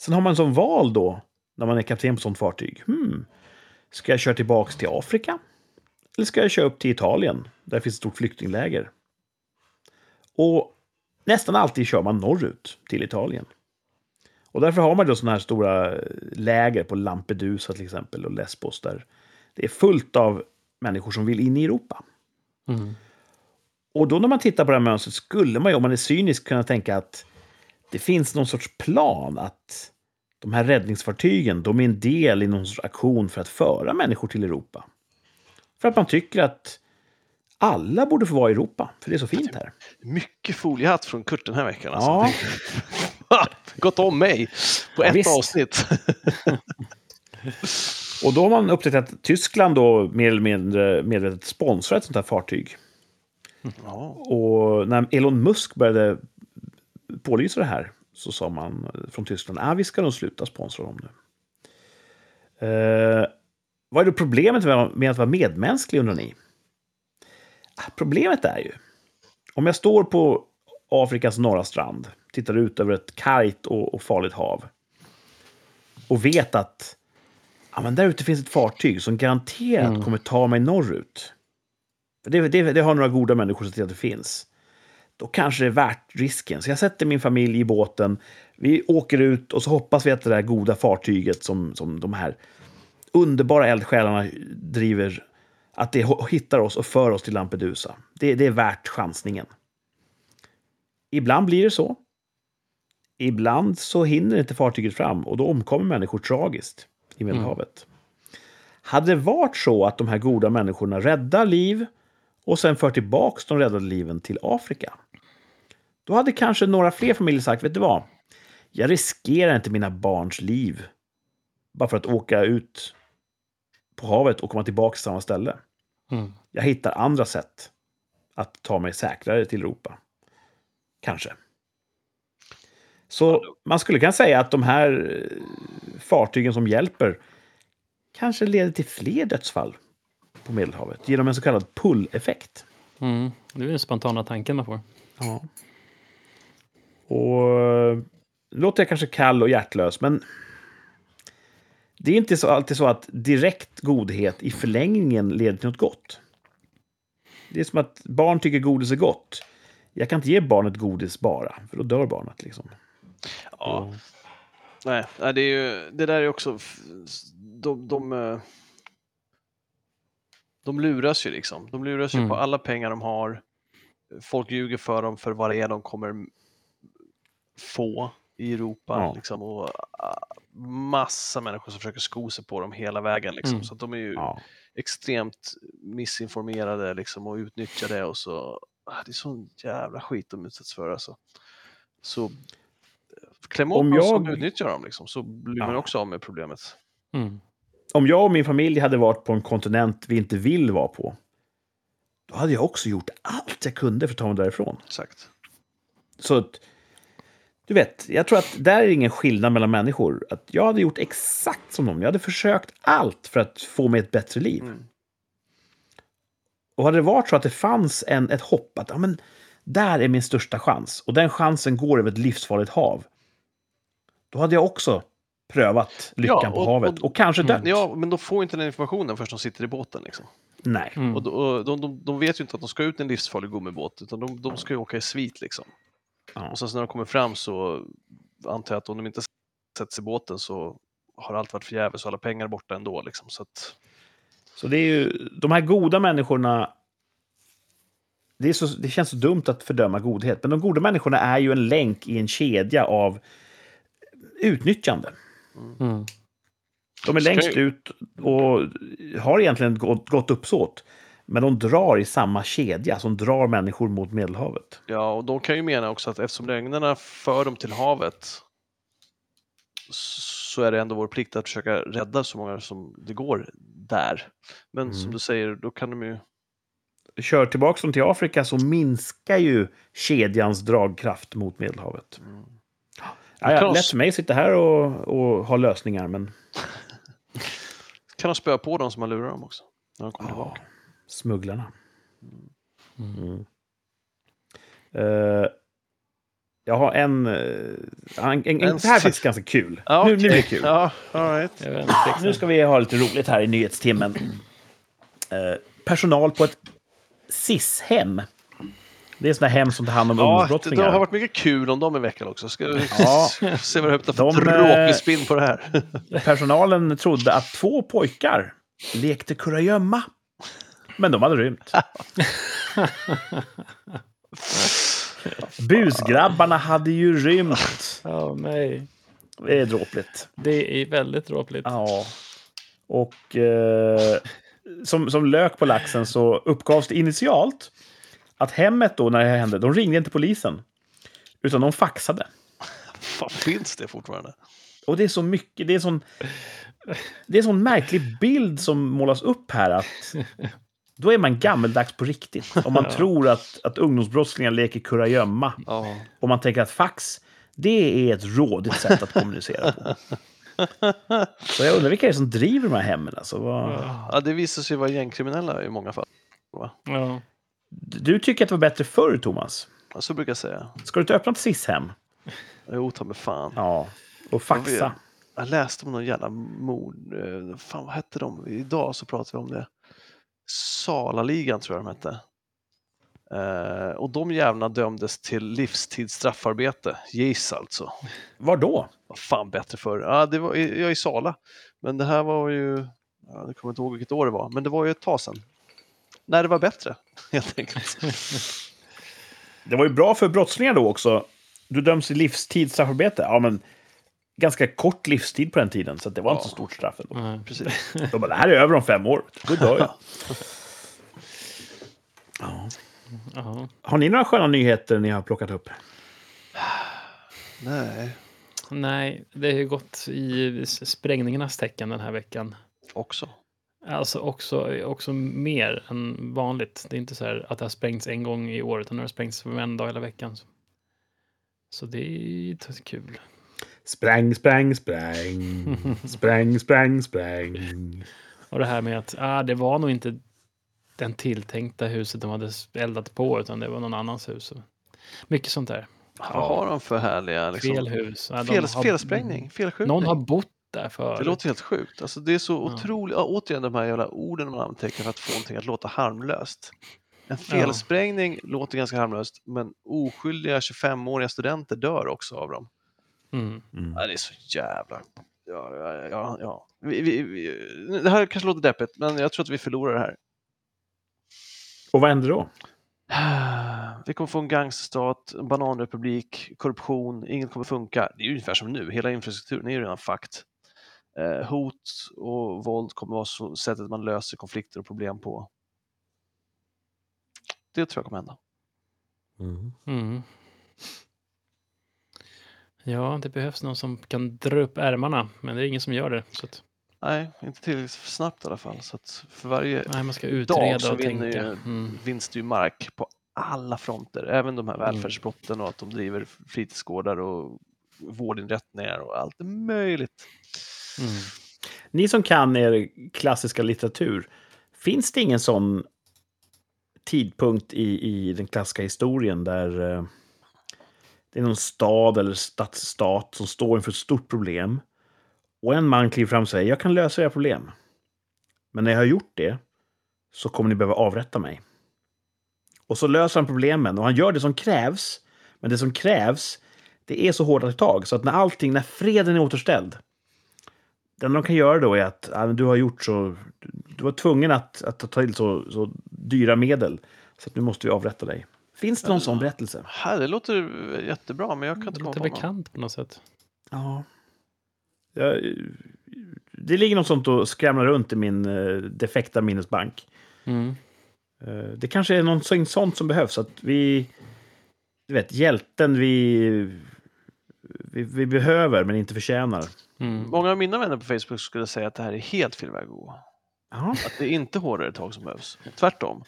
Sen har man som val då, när man är kapten på sånt fartyg. Hmm, Ska jag köra tillbaka till Afrika? Eller ska jag köra upp till Italien, där finns ett stort flyktingläger? Och nästan alltid kör man norrut till Italien. Och därför har man då sådana här stora läger på Lampedusa till exempel och Lesbos där det är fullt av människor som vill in i Europa. Mm. Och då när man tittar på det här mönstret skulle man ju, om man är cynisk, kunna tänka att det finns någon sorts plan att de här räddningsfartygen, de är en del i någon sorts aktion för att föra människor till Europa. För att man tycker att alla borde få vara i Europa, för det är så fint här. Mycket foliehatt från Kurt den här veckan. Alltså. Ja, Gått om mig på ett visst. avsnitt. och då har man upptäckt att Tyskland då mer eller mindre medvetet sponsrar ett sånt här fartyg. Ja. Och när Elon Musk började pålysa det här så sa man från Tyskland att ah, vi ska nog sluta sponsra dem nu. Eh, vad är då problemet med med att vara medmänsklig undrar ni? Problemet är ju, om jag står på Afrikas norra strand, tittar ut över ett kargt och, och farligt hav och vet att ja, men där ute finns ett fartyg som garanterat Mm. kommer ta mig norrut. Det, det, det har några goda människor sett till att det finns. Då kanske det är värt risken. Så jag sätter min familj i båten. Vi åker ut och så hoppas vi att det där goda fartyget som, som de här underbara eldsjälarna driver, att det hittar oss och för oss till Lampedusa. Det, det är värt chansningen. Ibland blir det så. Ibland så hinner inte fartyget fram och då omkommer människor tragiskt i Medelhavet. Hade det varit så att de här goda människorna räddar liv och sen för tillbaka de räddade liven till Afrika, då hade kanske några fler familjer sagt, vet du vad? Jag riskerar inte mina barns liv bara för att åka ut på havet och komma tillbaka till samma ställe. Mm. Jag hittar andra sätt att ta mig säkrare till Europa. Kanske. Så man skulle kunna säga att de här eh, fartygen som hjälper kanske leder till fler dödsfall på Medelhavet genom en så kallad pull-effekt. Mm. Det är den spontana tanken man får. Ja. Och eh, nu låter jag kanske kall och hjärtlös, men det är inte så, alltid så att direkt godhet i förlängningen leder till något gott. Det är som att barn tycker godis är gott. Jag kan inte ge barnet godis bara, för då dör barnet. Liksom. Ja. Nej, nej, det, är ju, det där är också... De, de, eh, de luras ju liksom. De luras ju Mm. på alla pengar de har. Folk ljuger för dem för vad det är de kommer få i Europa. Ja. Liksom, och ah, massa människor som försöker sko sig på dem hela vägen. Liksom. Mm. Så att de är ju Ja. extremt missinformerade liksom, och utnyttjade. Och så, ah, det är sån jävla skit de utsätts för. Alltså. Så kläm åt Om dem som jag- utnyttjar dem liksom, så blir man Ja. också av med problemet. Mm. Om jag och min familj hade varit på en kontinent vi inte vill vara på, då hade jag också gjort allt jag kunde för att ta mig därifrån. Exakt. Så att, du vet, jag tror att där är ingen skillnad mellan människor. Att jag hade gjort exakt som dem. Jag hade försökt allt för att få mig ett bättre liv. Mm. Och hade det varit så att det fanns en, ett hopp att ja, men, där är min största chans och den chansen går över ett livsfarligt hav. Då hade jag också prövat lyckan Ja, på och- havet och- och kanske dött. Ja, men de får inte den informationen först de sitter i båten. Liksom. Nej. Mm. Och de, de, de vet ju inte att de ska ut i en livsfarlig gummibåt, utan de, de ska ju åka i svit. Liksom. Ja. Och sen så när de kommer fram så antar jag att om de inte sätts i båten så har allt varit förgäves och alla pengar är borta ändå. Liksom. Så att, Så det är ju de här goda människorna. Det, är så, det känns så dumt att fördöma godhet, men de goda människorna är ju en länk i en kedja av utnyttjande. Mm. De är längst ut och har egentligen gott, gott uppsåt. Men de drar i samma kedja som drar människor mot Medelhavet. ja, och de kan ju mena också att eftersom lögnerna för dem till havet så är det ändå vår plikt att försöka rädda så många som det går där. Men som Mm. du säger, då kan de ju Kör tillbaka dem till Afrika så minskar ju kedjans dragkraft mot Medelhavet. Mm. Ja, ja, lätt för mig att sitta här och, och ha lösningar, men kan de spöa på dem som har lurat dem också. När de kommer Ja, tillbaka. Smugglarna. Mm. Mm. Eh, Jag har en... eh, en, en, en det här är faktiskt ganska kul. Ja, nu, nu blir det kul. Ja, all right. Nu ska vi ha lite roligt här i nyhetstimmen. Eh, personal på ett SIS-hem. Det är sådana hem som tar hand om Ja, det, det ungdomsbrottslingar. har varit mycket kul om dem i veckan också. Ska vi Ja. se vad du hittar för De, eh, tråkig spinn på det här. Personalen trodde att två pojkar lekte kurragömma. Men de hade rymt. Busgrabbarna hade ju rymt. Åh nej. Det är dråpligt. Det är väldigt dråpligt. Ja. Och eh, som, som lök på laxen så uppgavs det initialt att hemmet då när det här hände, de ringde inte polisen. Utan de faxade. Fan, finns det fortfarande? Och det är så mycket, det är sån... Det är sån märklig bild som målas upp här att då är man gammeldags på riktigt. Om man tror att, att ungdomsbrottslingar leker kurragömma. Ja. Och man tänker att fax, det är ett rådigt sätt att kommunicera på. Så jag undrar vilka det är som driver de här hemmen. Alltså, vad... ja, det visar sig vara gängkriminella i många fall. Va? Ja. Du tycker att det var bättre förr, Thomas. Ja, Så brukar jag säga. Ska du inte öppna ett SIS-hem? Jo, ta mig fan. Ja. Och faxa? Jag läste om någon jävla mord. eh, Fan, vad hette de? Idag så pratar vi om det. Salaligan tror jag de hette. Eh, och de jävlarna dömdes till livstids straffarbete. Gis alltså. Var då? Vad fan bättre för. Ja, det var jag är i Sala. Men det här var ju, ja, jag kommer inte ihåg vilket år det var, men det var ju ett tag sedan. När det var bättre, helt enkelt. Det var ju bra för brottslingar då också. Du döms till livstidsstraffarbete. Ja, men ganska kort livstid på den tiden, så det var inte så stort straff ändå. Nej. Precis. De bara, det här är över om fem år. Då dör jag. Ja. Har ni några sköna nyheter ni har plockat upp? Nej, Nej, det har ju gått i sprängningarnas tecken den här veckan. också. Alltså också, också mer än vanligt. Det är inte så här att det har sprängts en gång i år, utan det har sprängts en dag hela veckan. Så det är kul. Spräng, spräng, spräng. Spräng, spräng, spräng. Och det här med att ah, det var nog inte den tilltänkta huset de hade eldat på, utan det var någon annans hus. Mycket sånt där. Vad har de för härliga... Liksom, Fel hus. Ja, fel, har- felsprängning, felskjutning. Någon har bott där för. Det låter helt sjukt. Alltså, det är så Ja. otroligt. Ja, återigen de här jävla orden man antecknar för att få någonting att låta harmlöst. En felsprängning låter ganska harmlöst, men oskyldiga 25-åriga studenter dör också av dem. Mm. Mm. Ja, det är så jävla... Ja, ja, ja, ja. Vi, vi, vi, det här kanske låter deppigt, men jag tror att vi förlorar det här. Och vad händer då? Vi kommer få en gangsterstat, en bananrepublik, korruption, inget kommer funka. Det är ungefär som nu, hela infrastrukturen är ju redan fucked. Eh, hot och våld kommer vara så sättet man löser konflikter och problem på. Det tror jag kommer hända. Mm. Ja, det behövs någon som kan dra upp ärmarna, men det är ingen som gör det. Så att, Nej, inte tillräckligt snabbt i alla fall. Så att för varje nej, man ska dag utreda så och vinner tänka. ju, Mm. vinns det ju mark på alla fronter. Även de här Mm. välfärdsbrotten och att de driver fritidsgårdar och vårdinrättningar och allt möjligt. Mm. Ni som kan er klassiska litteratur, finns det ingen sån tidpunkt i, i den klassiska historien där eh, det är någon stad eller stadsstat som står inför ett stort problem och en man kliver fram och säger jag kan lösa era problem. Men när jag har gjort det så kommer ni behöva avrätta mig. Och så löser han problemen och han gör det som krävs. Men det som krävs, det är så hårda tag så att när allting, när freden är återställd det enda de kan göra då är att ja, du har gjort så... Du var tvungen att, att ta till så, så dyra medel. Så att nu måste vi avrätta dig. Finns det någon sån berättelse? Här, det låter jättebra, men jag kan Det inte komma på någon. bekant på något sätt. Ja. ja. Det ligger något sånt och skramlar runt i min eh, defekta minnesbank. Mm. Eh, det kanske är någonting sånt som behövs. Att vi... Du vet, hjälten vi, vi, vi behöver men inte förtjänar. Mm. Många av mina vänner på Facebook skulle säga att det här är helt fel väg att gå. Ja. Att det är inte hårdare tag som behövs. Tvärtom.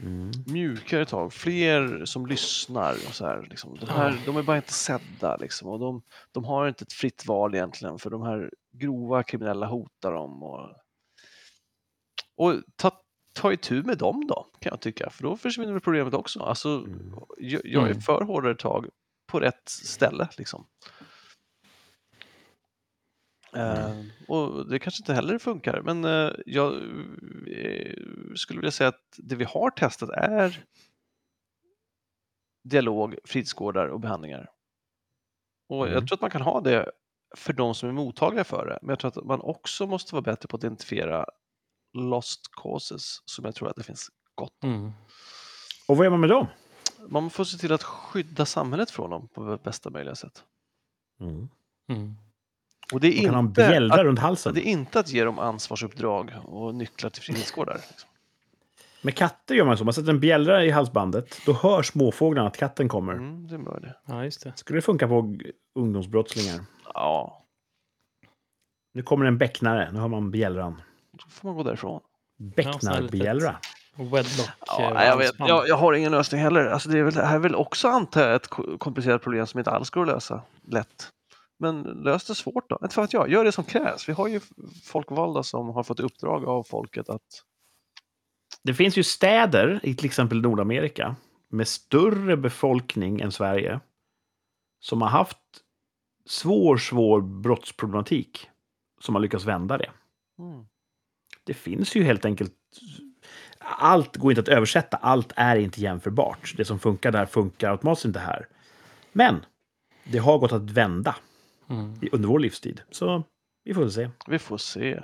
Mm. Mjukare tag, fler som lyssnar. Och så här, liksom. de, här, de är bara inte sedda. Liksom. Och de, de har inte ett fritt val egentligen för de här grova kriminella hotar dem. Och, och ta, ta itu med dem då, kan jag tycka. För då försvinner problemet också. Alltså, Mm. jag, jag är Mm. för hårdare tag, på rätt ställe. Liksom. Eh, och det kanske inte heller funkar, men eh, jag eh, skulle vilja säga att det vi har testat är dialog, fritidsgårdar och behandlingar. Och Mm. jag tror att man kan ha det för de som är mottagliga för det, men jag tror att man också måste vara bättre på att identifiera lost causes som jag tror att det finns gott om. Mm. Och vad gör man med dem? Man får se till att skydda samhället från dem på bästa möjliga sätt. Mm. Och det är, Man kan ha en inte bjällra att, runt halsen. det är inte att ge dem ansvarsuppdrag och nycklar till fritidsgårdar. Liksom. Med katter gör man så. Man sätter en bjällra i halsbandet. Då hör småfåglarna att katten kommer. Mm, det är bra det. Ja, just det. Skulle det funka på ungdomsbrottslingar? Ja, Nu kommer en becknare. Nu har man bjällran. då får man gå därifrån. Becknarbjällra. Wedlock. Ja, eh, nej, jag, vet, jag, jag har ingen lösning heller. Alltså det, är väl, det här är väl också antar jag ett ko- komplicerat problem som inte alls går att lösa lätt. Men lös det svårt då. Inte fan vet jag. Gör det som krävs. Vi har ju folkvalda som har fått uppdrag av folket att... Det finns ju städer i till exempel Nordamerika med större befolkning än Sverige som har haft svår, svår brottsproblematik som har lyckats vända det. Mm. Det finns ju helt enkelt... Allt går inte att översätta. Allt är inte jämförbart. Det som funkar där funkar automatiskt inte här. Men det har gått att vända Mm. i- under vår livstid. Så vi får se. Vi får se.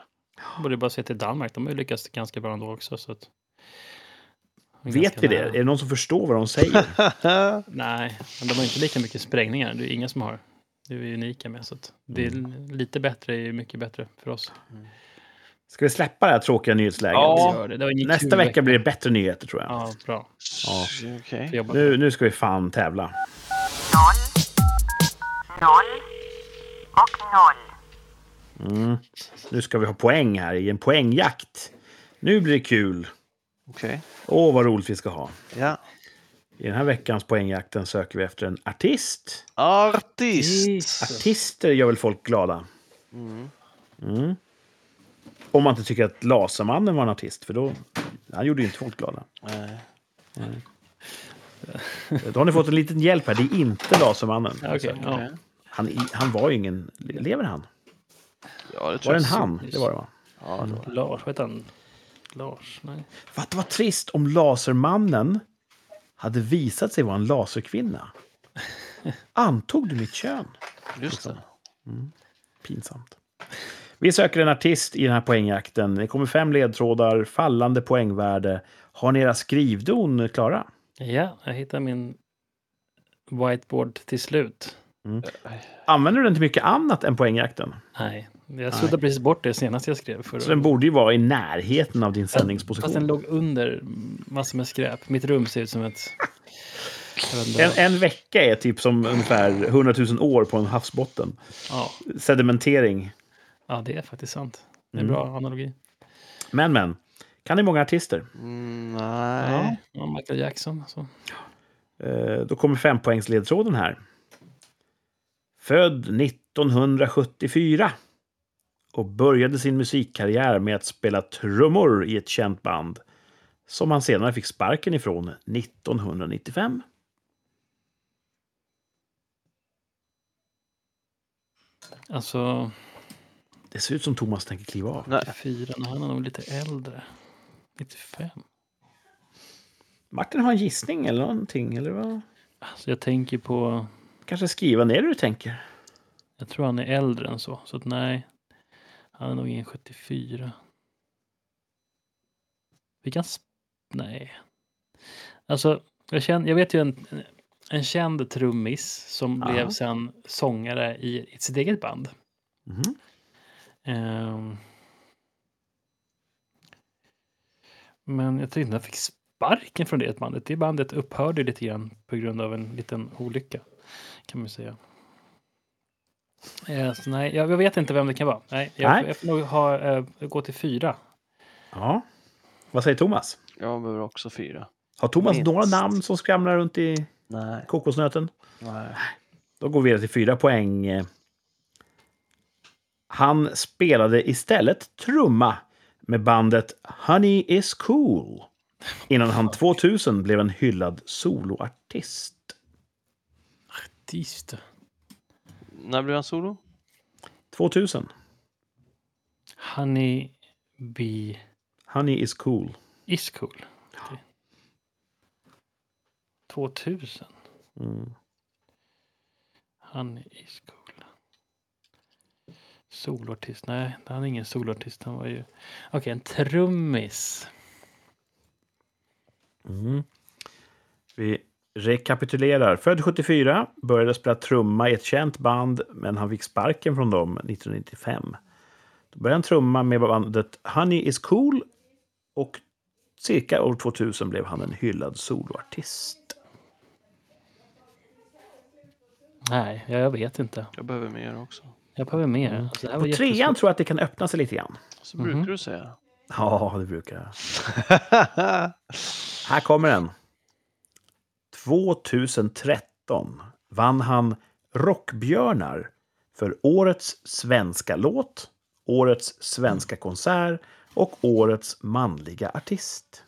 Borde bara se till Danmark. De har ju lyckats ganska bra ändå också. Så att... Vet vi det? nära. Är det någon som förstår vad de säger? Nej, men de har inte lika mycket sprängningar. Det är ingen som har. Det är vi unika med. Så att det är Mm. lite bättre är ju mycket bättre för oss. Ska vi släppa det här tråkiga nyhetsläget? Ja. Det. Det Nästa kul vecka blir det bättre nyheter tror jag. Ja, bra. Ja. Jobba Nu, nu ska vi fan tävla. noll, noll och noll. Mm. Nu ska vi ha poäng här i en poängjakt. Nu blir det kul. Okej. Åh, vad roligt vi ska ha. Ja. I den här veckans poängjakten söker vi efter en artist. Artist! Artister gör väl folk glada? Mm. Mm. Om man inte tycker att Lasermannen var en artist, för då... Han gjorde ju inte folk glada. Nej. Då har ni fått en liten hjälp här. Det är inte Lasermannen. Ja. Han, han var ju ingen... Lever han? Ja, det tror Var det en han? Det var det va? Ja, det var. Lars, vad heter han? Lars? Nej. Vad det var trist om Lasermannen hade visat sig vara en laserkvinna. Antog du mitt kön? Just det. Pinsamt. Vi söker en artist i den här poängjakten. Det kommer fem ledtrådar, fallande poängvärde. Har ni era skrivdon klara? Ja, jag hittade min whiteboard till slut. Använder du den till mycket annat än poängjakten? Nej, jag suddade precis bort det senaste jag skrev. För Så den borde ju vara i närheten av din Fast den sändningsposition. låg under massor med skräp. Mitt rum ser ut som ett... En, en vecka är typ som ungefär 100 000 år på en havsbotten. Ja, Sedimentering. ja, det är faktiskt sant. Det är en Mm. bra analogi. Men, men. Kan ni många artister? Mm, nej. ja, Michael Jackson. Så. Eh, Då kommer fempoängsledtråden här. Född 1974 och började sin musikkarriär med att spela trummor i ett känt band som han senare fick sparken ifrån 1995. Alltså, Det ser ut som Thomas tänker kliva av. nej. 94, han är nog lite äldre. 95. Martin har en gissning eller någonting? Eller vad? Alltså, jag tänker på... Kanske skriva ner det du tänker. Jag tror han är äldre än så. Så att nej, han är nog ingen 74. Vi kan... Nej. Alltså, jag, känner, jag vet ju en, en känd trummis som Ja. blev sen sångare i, i sitt eget band. Mhm. Ehm. men jag tror inte han fick sparken från det bandet. Det bandet upphörde lite grann på grund av en liten olycka. Kan man säga. Eh, så nej, jag, jag vet inte vem det kan vara. Nej, jag, Nej. jag får nog ha, eh, gå till fyra. Ja. Vad säger Thomas? Jag behöver också fyra. Har Thomas Minst. några namn som skramlar runt i Nej. kokosnöten? nej. Då går vi vidare till fyra poäng. Han spelade istället trumma med bandet Honey is cool innan han 2000 blev en hyllad soloartist. Artist. När blev han solo? 2000. Honey Bee Honey is cool. is cool. Okej. 2000. Mm. Honey is cool. Soloartist. Nej, han är ingen soloartist. Han var ju... Okej, en trummis. Mm. Vi rekapitulerar. Född 74, började spela trumma i ett känt band, men han fick sparken från dem 1995. Då började han trumma med bandet Honey is cool och cirka år 2000 blev han en hyllad soloartist. Nej, jag, jag vet inte. Jag behöver mer också. Jag behöver mer. Alltså, det här På var trean jättesvårt. tror jag att det kan öppna sig lite grann. Så brukar du säga. Ja, det brukar jag. Här kommer den. 2013 vann han Rockbjörnar för Årets svenska låt, Årets svenska konsert och Årets manliga artist.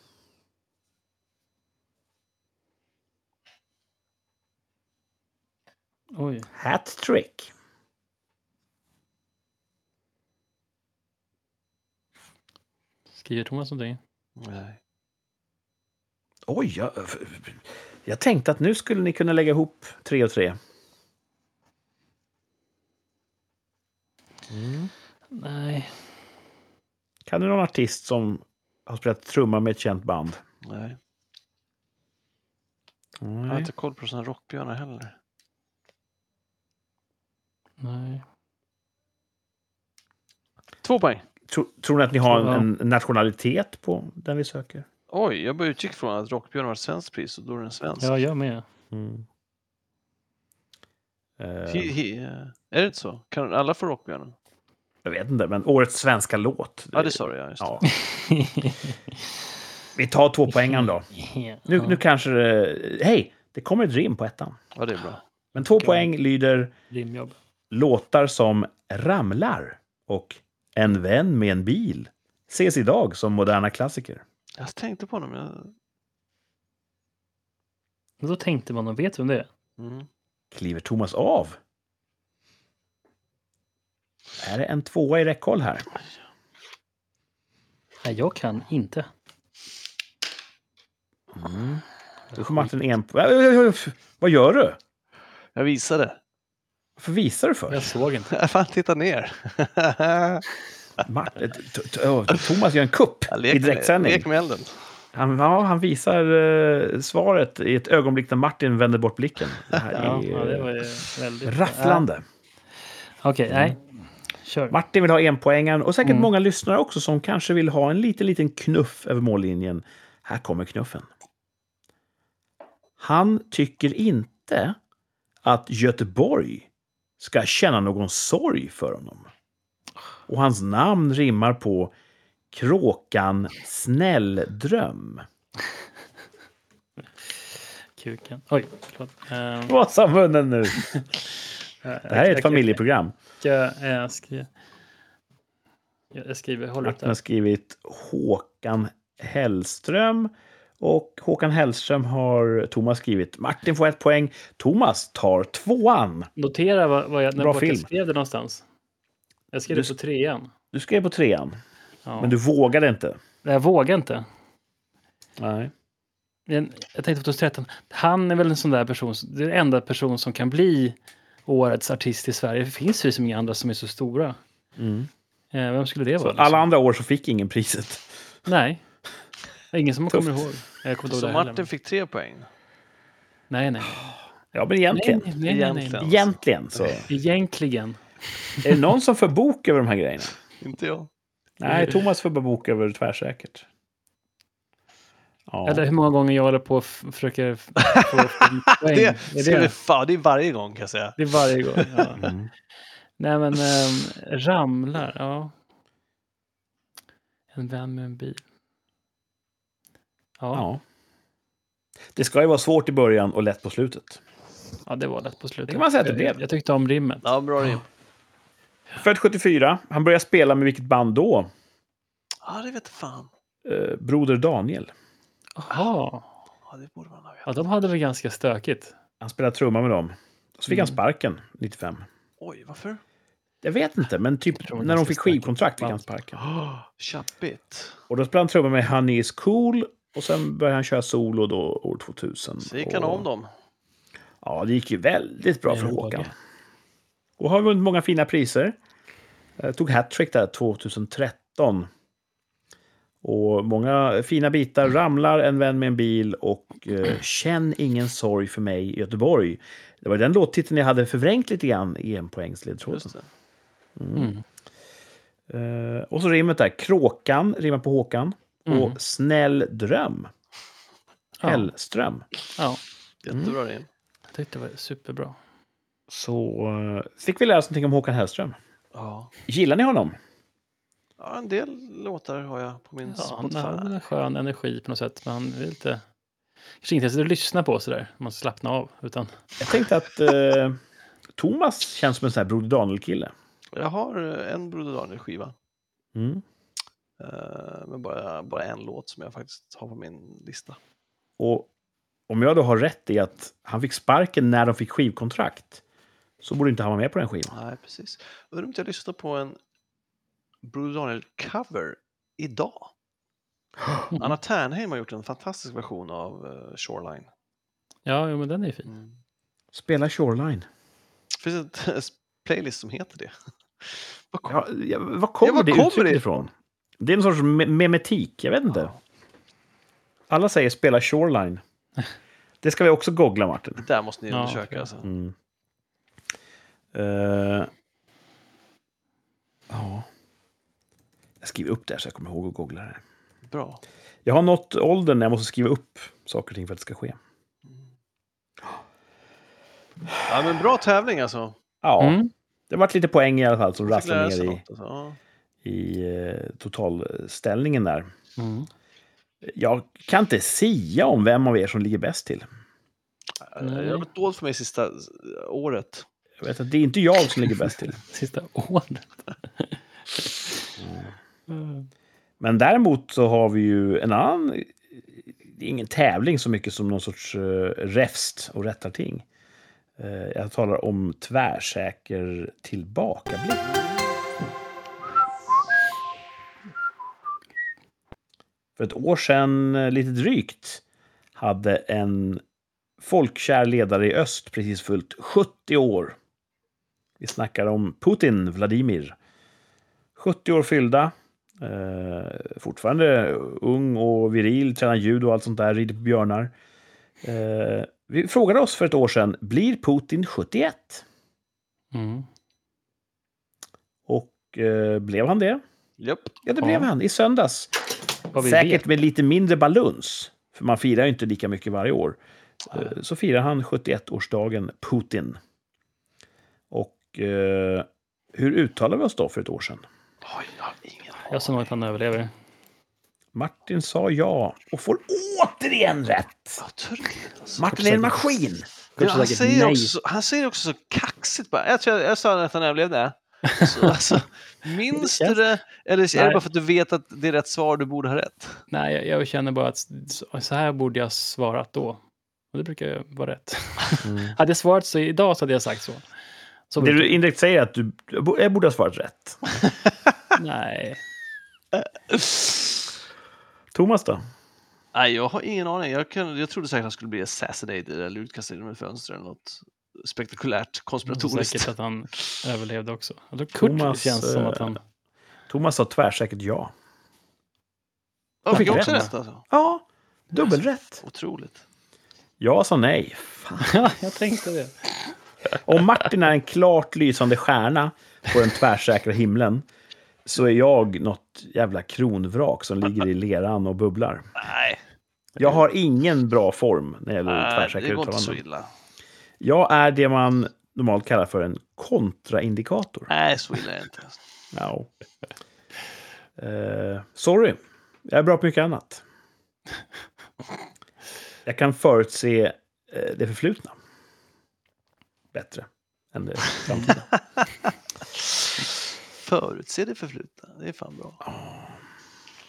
Oj. Hattrick. Skriver Thomas någonting? Nej. Oj, jag, jag tänkte att nu skulle ni kunna lägga ihop tre och tre. Nej. Kan du någon artist som har spelat trumma med ett känt band? Nej. Jag har Nej. inte koll på sådana rockbjörnar heller. Nej. Två poäng. Tror, tror ni att ni har en, en nationalitet på den vi söker? Oj, jag bara utgick från att rockbjörn var ett svenskt pris och då är den svensk. Ja, jag med. Mm. Eh, Hi, hi, eh, är det inte så? Kan alla få rockbjörnen? jag vet inte, men årets svenska låt. Ja, det sa du ja. Just det. Ja. Vi tar två poängen då. Nu, nu kanske det... Hej! Det kommer ett rim på ettan. ja, det är bra. Men två poäng lyder Rimjobb. låtar som Ramlar och En vän med en bil ses idag som moderna klassiker. Jag tänkte på honom. Jag... Och då tänkte man, och vet vem det är? Mm. Kliver Thomas av? Är det en tvåa i räckhåll här? Nej, jag kan inte. Mm. Då får Martin en... Vad gör du? Jag visade. Varför visar du för? Jag såg inte. Jag fan, titta ner. Martin, Thomas gör en kupp i direktsändning. lek med elden. Han, ja, han visar eh, svaret i ett ögonblick när Martin vänder bort blicken. Det här Ja, är ja, det var ju väldigt... rafflande. Ja. Okej, nej. Kör. Martin vill ha en poängen och säkert Mm. många lyssnare också som kanske vill ha en liten, liten knuff över mållinjen. Här kommer knuffen. Han tycker inte att Göteborg ska känna någon sorg för honom. Och hans namn rimmar på kråkan Snälldröm. Kuken. Oj, förlåt. Um, Vad sa munnen nu? Det här är ett familjeprogram. Jag, jag, skriver, jag skriver, håller upp Martin har skrivit Håkan Hellström. Och Håkan Hellström har Thomas skrivit. Martin får ett poäng. Thomas tar tvåan. Notera vad, vad jag, när Bra jag skrev det någonstans. Jag skrev Du det på trean. Du skrev på trean, Ja. men du vågade inte. Jag vågar inte. Nej. Men jag tänkte på 2013. Han är väl en sån där person, det är den enda person som kan bli årets artist i Sverige. Det finns ju så många andra som är så stora. Mm. Eh, vem skulle det vara? liksom? alla andra år så fick ingen priset. Nej. Ingen som man kommer ihåg. Jag kommer Så det heller. Martin fick tre poäng. Nej, nej. Ja, men Nej, egentligen. nej, nej, nej, nej. Egentligen. Egentligen så. Egentligen. Är det någon som får bok över de här grejerna? Inte jag. Nej, Thomas får bara bok över tvärsäkert. Ja. Eller hur många gånger jag håller på och försöker få poäng. Det, är ska det? fan, det är varje gång kan jag säga. det är varje gång. Ja. Mm. Nej, men ehm, ramlar. Ja. En vän med en bil. Ja, ja. Det ska ju vara svårt i början och lätt på slutet. ja, det var lätt på slutet. Det kan man säga att det jag, blev. jag tyckte om rimmet. Ja, bra rim. Född 74. Han började spela med vilket band då? Ja, det vet fan. Eh, Broder Daniel. Jaha. Ja, det borde man ha vetat. Ja, de hade väl ganska stökigt. Han spelade trumma med dem. Så fick han Mm. sparken 95. Oj, varför? Jag vet inte, men typ när de fick skivkontrakt fick han sparken. Oh, Tjappigt. Och då spelade han trummor med Honey is cool. Och sen började han köra solo då år 2000. Så gick han och, om dem. Ja, det gick ju väldigt bra för Håkan. Och har vunnit många fina priser. Eh, tog hattrick där 2013. Och många fina bitar. Ramlar, En vän med en bil och eh, Känn ingen sorg för mig i Göteborg. Det var den låttiteln jag hade förvrängt lite grann i en poängsledtråden. Just det. Mm. Eh, och så rimmet där. Kråkan rimmar på Håkan. Mm. Och Snäll dröm. Ja. Hellström. ja, Jättebra rim. jag tyckte det var superbra. Så eh, fick vi lära oss någonting om Håkan Hellström. Ja. Gillar ni honom? ja, en del låtar har jag på min Ja, han Spotify. har en skön energi på något sätt, men han är lite... Kanske inte ens att lyssna på sådär, man ska slappna av, utan... Jag tänkte att eh, Thomas känns som en sån här Broder Daniel-kille. Jag har eh, en Broder Daniel-skiva. Mm. eh, Men bara, bara en låt som jag faktiskt har på min lista. Och om jag då har rätt i att han fick sparken när de fick skivkontrakt så borde inte han vara med på den skivan. Nej, precis. Undrar om inte jag lyssnar på en Broder Daniel-cover idag. Anna Ternheim har gjort en fantastisk version av eh, Shoreline. Ja, jo, men den är fin. Mm. Spela Shoreline. Det finns en playlist som heter det. Vad kom- Ja, ja, vad kommer var det kommer uttrycket det ifrån? Det är en sorts me memetik, jag vet inte. Ja. Alla säger spela Shoreline. Det ska vi också googla, Martin. Där måste ni Ja, undersöka. Alltså. Mm. Eh, ja. Jag skriver upp det här så jag kommer ihåg att googla det. Bra. Jag har nått åldern när jag måste skriva upp saker och ting för att det ska ske. Ja, men bra tävling alltså. Ja, Mm. det varit lite poäng i alla fall som rasslade ner i, alltså. i eh, totalställningen där. Mm. Jag kan inte sia om vem av er som ligger bäst till. Nej. Det har gått dåligt för mig sista året. Jag vet att det är inte jag som ligger bäst till. Sista året. Mm. Men däremot så har vi ju en annan... Det är ingen tävling så mycket som någon sorts uh, räfst och rättarting. Uh, jag talar om tvärsäker tillbakablick. För ett år sedan, eh, lite drygt, hade en folkkär ledare i öst precis fyllt 70 år. Vi snackar om Putin, Vladimir. 70 år fyllda. Eh, fortfarande ung och viril, tränar judo och allt sånt där, rider på björnar. Eh, vi frågade oss för ett år sedan, blir Putin 71? Mm. Och eh, blev han det? Japp. Ja, det Ja. blev han i söndags. Säkert vet. med lite mindre baluns, för man firar ju inte lika mycket varje år. Eh, Så firar han 71-årsdagen Putin. Eh, hur uttalade vi oss då för ett år sedan? Oj, jag har ingen Jag sa nog att han överlever. Martin sa ja och får återigen rätt. Alltså. Martin är en maskin. Ja, han, säger nej. också, så- han säger också så kaxigt bara. Jag, tror jag, jag sa att han överlevde. Så, alltså, minns du det? Eller är det Nej. bara för att du vet att det är rätt svar, du borde ha rätt? Nej, jag, jag känner bara att så här borde jag svarat då. Och det brukar ju vara rätt. hade jag svarat så idag så hade jag sagt så. Så Det du indirekt säger är att du jag borde ha svarat rätt. Nej. Thomas då? Nej, jag har ingen aning. Jag, kan, jag trodde säkert att han skulle bli assassinated eller utkastad genom ett fönster eller något spektakulärt konspiratoriskt. Säkert att han överlevde också. Jag Kurt Thomas, känns som eh, att han... Thomas sa tvärsäkert ja. Jag fick fick också rätt. alltså. Ja, dubbelrätt. Otroligt. Jag sa nej. Fan. Ja, jag tänkte det. Om Martin är en klart lysande stjärna på den tvärsäkra himlen så är jag något jävla kronvrak som ligger i leran och bubblar. Nej, Jag har ingen bra form när det gäller nej tvärsäkra det går inte så uttalanden. illa. Jag är det man normalt kallar för en kontraindikator. Nej, så illa är det inte. Ja. Eh, sorry, jag är bra på mycket annat. Jag kan förutse eh, det förflutna. Bättre än det framtida. Förutse det förflutna, det är fan bra.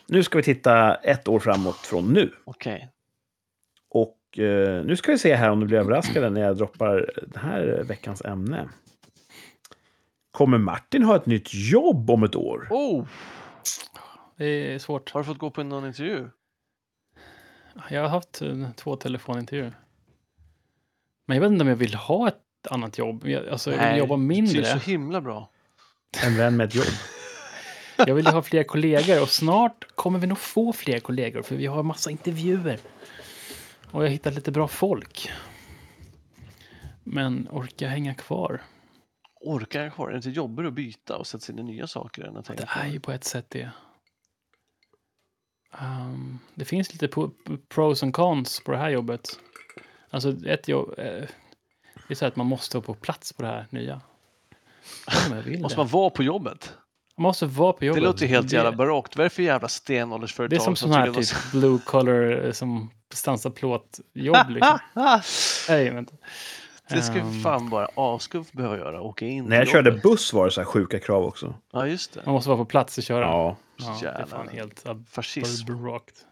nu ska vi titta ett år framåt från nu. Okej. Och Och eh, nu ska vi se här om du blir överraskade när jag droppar den här veckans ämne. Kommer Martin ha ett nytt jobb om ett år? Oh, Det är svårt. har du fått gå på någon intervju? Jag har haft två telefonintervjuer. Men jag vet inte om jag vill ha ett annat jobb. Jag, alltså, jag vill jobba Det är mindre. så himla bra. En vän med ett jobb. Jag vill ha fler kollegor och snart kommer vi nog få fler kollegor för vi har massa intervjuer. Och jag har hittat lite bra folk. Men orkar jag hänga kvar? Orkar jag kvar? Är det inte jobbigare att byta och sätta sig in i nya saker än att tänka Det är ju på ett sätt det. Ehm, det finns lite pros and cons på det här jobbet. Alltså ett jobb, eh, det är så att man måste vara på plats på det här nya. Vill Måste det. man vara på jobbet? Man måste vara på jobbet. Det låter ju helt Det- jävla barockt. Vad är det för jävla stenåldersföretag Det är som sån här tydligen typ blue collar eh, som stansar plåtjobb. Liksom. Nej, inte. Det ska Ehm, fan bara askuff behöva göra. Åka in När jag till körde jobbet. buss var det så här sjuka krav också. Ja, just det. Man måste vara på plats och köra. Ja. Ja, det är fan helt Fascism. abrupt.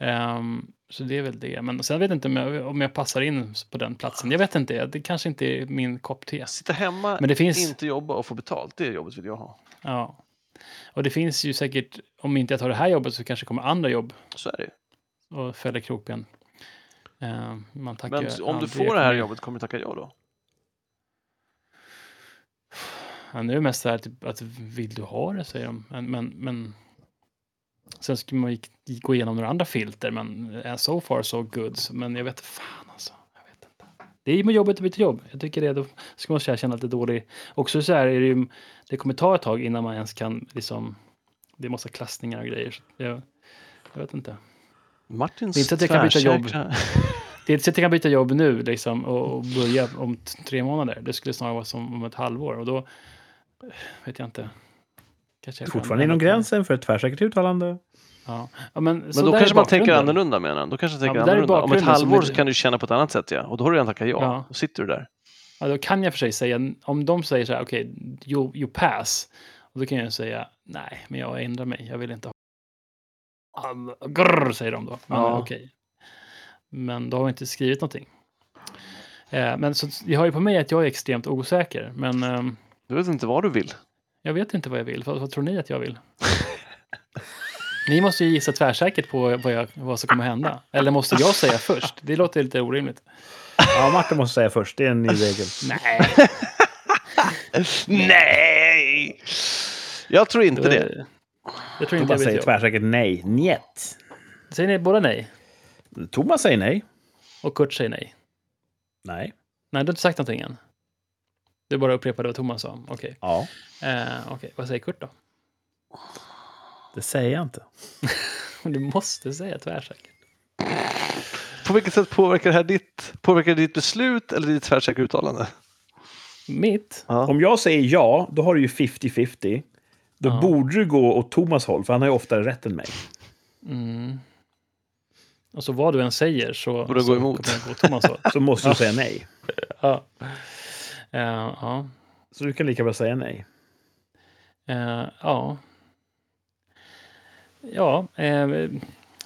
Um, så det är väl det. Men sen vet jag inte om jag, om jag passar in på den platsen. Jag vet inte. Det kanske inte är min kopp te. Sitta hemma, Men det finns- inte jobba och få betalt. Det jobbet vill jag ha. Ja. Och det finns ju säkert, om inte jag tar det här jobbet så kanske kommer andra jobb Så är det och fäller krokben. Ehm, man tackar Men om du får det här jobbet, kommer du tacka ja då? Ja, nu är det mest så här typ, att vill du ha det, säger de. Men, men, men sen ska man gå igenom några andra filter, men eh, so far so good. Men jag vet fan alltså. Jag vet inte. Det är med jobbet att byta jobb. Jag tycker det, då ska man känna lite dålig. Också så här är det ju, det kommer ta ett tag innan man ens kan liksom, det är massa klassningar och grejer. Så jag, jag vet inte. Martins Det är inte att jag kan byta jobb. Det är inte så att jag kan byta jobb nu liksom, och, börja om tre månader. Det skulle snarare vara som om ett halvår och då vet jag inte. Kanske jag Fortfarande inom gränsen för ett tvärsäkert uttalande. Ja. Ja, men Men då kanske man tänker annorlunda menar. Då kanske tänker är annorlunda. Om ett halvår så kan du känna på ett annat sätt ja. Och då har du redan tackat ja. Ja. Då sitter du där. Ja, då kan jag för sig säga, om de säger så här, okej, you, you pass. Och då kan jag säga, nej, men jag ändrar mig, jag vill inte ha... Grrr, säger de då. Men Ja. okej. Men då har vi inte skrivit någonting. Eh, men så, jag har ju på mig att jag är extremt osäker, men ehm, Du vet inte vad du vill. jag vet inte vad jag vill. Vad, vad tror ni att jag vill? ni måste ju gissa tvärsäkert på vad, jag, vad som kommer hända. Eller måste jag säga först? Det låter lite orimligt. Ja, Martin måste säga först. Det är en ny regel. Nej, Nej! Jag tror inte det. Jag tror inte Thomas jag säger tvärsäkert nej. Njet. Säger ni båda nej? Thomas säger nej. Och Kurt säger nej? Nej. Nej, du har inte sagt någonting än. Du bara upprepade vad Thomas sa. Okej. Ja, Eh, okej. Vad säger Kurt då? Det säger jag inte. Du måste säga tvärsäkert. På vilket sätt påverkar det här ditt, påverkar ditt beslut eller ditt tvärsäkra uttalande? Mitt? Ja. Om jag säger ja, då har du ju 50-50. Då Ja. borde du gå åt Thomas håll, för han har ju oftare rätt än mig. Mm. Och så vad du än säger så... Borde gå så emot. kommer jag gå Thomas håll. Så måste du säga nej. Ja. Eh, ja. Så du kan lika bra säga nej. Eh, ja. Ja, eh,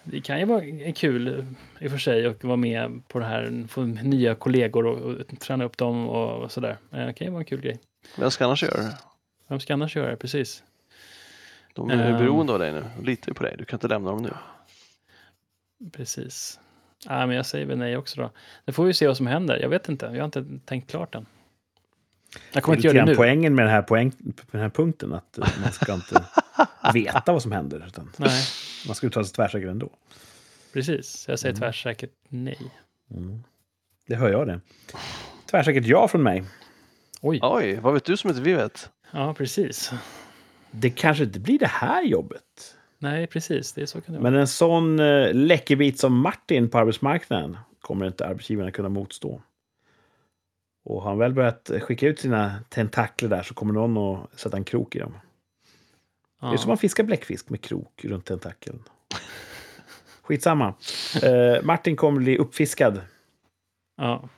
det kan ju vara kul i och för sig att vara med på det här, få nya kollegor och, och träna upp dem och, och sådär. Eh, det kan ju vara en kul grej. Vem ska annars göra det? Vem ska annars göra det? Precis. De är Ehm. beroende av dig nu. Litar ju på dig. Du kan inte lämna dem nu. Precis. Ja, men jag säger väl nej också då. Det får vi se vad som händer. Jag vet inte. Jag har inte tänkt klart än. Jag kommer inte göra det nu. poängen med den här, poäng, den här punkten, att man ska inte veta vad som händer. Utan Nej, man ska uttala sig tvärsäkert ändå. precis. Jag Mm. säger tvärsäkert nej. Det hör jag det. Tvärsäkert ja från mig. Oj, Oj, vad vet du som inte vi vet? ja precis. Det kanske inte blir det här jobbet. Nej, precis. Det är så kan det vara. Men en sån eh, läckerbit som Martin på arbetsmarknaden kommer inte arbetsgivarna kunna motstå. Och har han väl börjat skicka ut sina tentakler där så kommer någon att sätta en krok i dem. Det är Ja. som man fiskar bläckfisk med krok runt tentakeln. Skitsamma. Eh, Martin kommer bli uppfiskad Ja.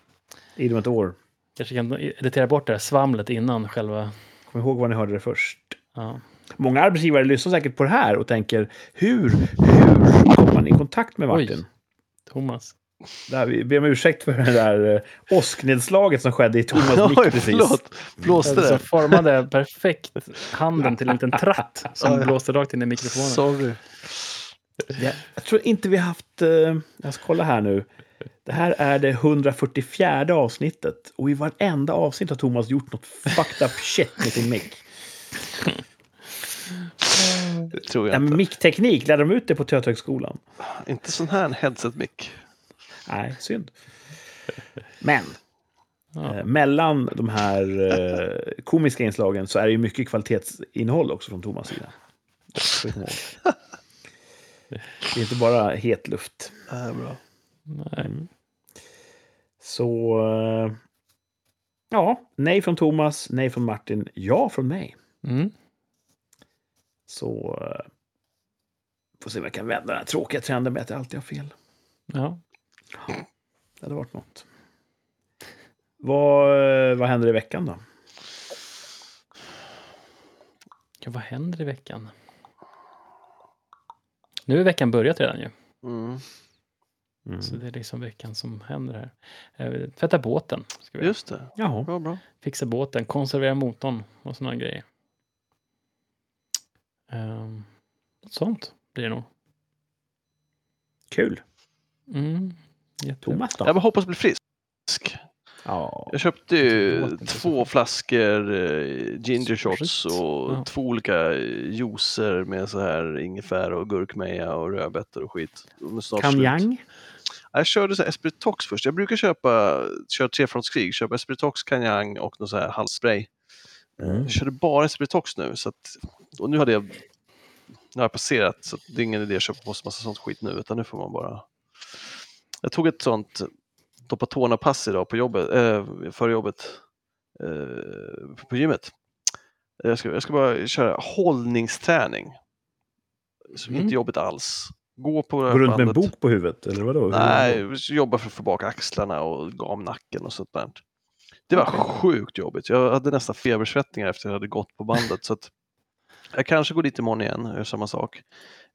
inom ett år. Kanske kan editera bort det här svamlet innan själva... Kom ihåg var ni hörde det först. Ja. Många arbetsgivare lyssnar säkert på det här och tänker hur, hur kommer man i kontakt med Oj. Martin? Thomas. Där, vi ber om ursäkt för det där eh, åsknedslaget som skedde i Thomas mick precis. förlåt. Blåste Som det? formade perfekt handen till en liten tratt som Ja, ja. blåste rakt in i mikrofonen. Sorry. Ja, jag tror inte vi har haft... Eh, jag ska kolla här nu. Det här är det 144 avsnittet. Och i varenda avsnitt har Thomas gjort något fucked up shit med sin mick. Det tror Ja, jag men inte. mickteknik, lärde de ut det på Töthögskolan? Inte sån här headset-mick. Nej, synd. Men Ja. eh, mellan de här eh, komiska inslagen så är det ju mycket kvalitetsinnehåll också från Thomas sida. Det är inte bara het luft. Äh, bra. Nej. Så... eh, Ja, nej från Thomas, nej från Martin, ja från mig. Mm. Så... Får se om jag kan vända den här tråkiga trenden med att jag alltid har fel. Ja. Det hade varit något. Vad, eh, vad händer i veckan då? ja, vad händer i veckan? Nu är veckan börjat redan ju. Mm. Mm. Så det är liksom veckan som händer här. Eh, Tvätta båten. Ska vi. Just det. Jaha. Bra, bra. Fixa båten, konservera motorn och sådana grejer. Um, något sånt blir det nog. Kul. Mm. Thomas då? Jag hoppas bli frisk. Ja. Jag köpte ju två flaskor eh, ginger shots och Ja. två olika juicer med så här ingefära och gurkmeja och rödbetor och skit. Kanjang? Jag körde så här Espritox först. Jag brukar köpa, köra trefrontskrig, köpa Espritox, kanjang och någon så här halsspray. Mm. Jag körde bara Espritox nu. Så att, och nu hade jag, nu har jag passerat så att det är ingen idé att köpa på sig massa sånt skit nu utan nu får man bara... Jag tog ett sånt doppa tårna-pass idag på jobbet, äh, före jobbet eh, på gymmet. Jag ska, jag ska bara köra hållningsträning. Så Mm. Inte jobbigt alls. Gå på Går runt med en bok på huvudet? Eller vadå? Nej, jobba för att få bak axlarna och gamnacken och sånt där. Det var sjukt jobbigt. Jag hade nästan febersvettningar efter att jag hade gått på bandet. Så att jag kanske går dit imorgon igen och gör samma sak.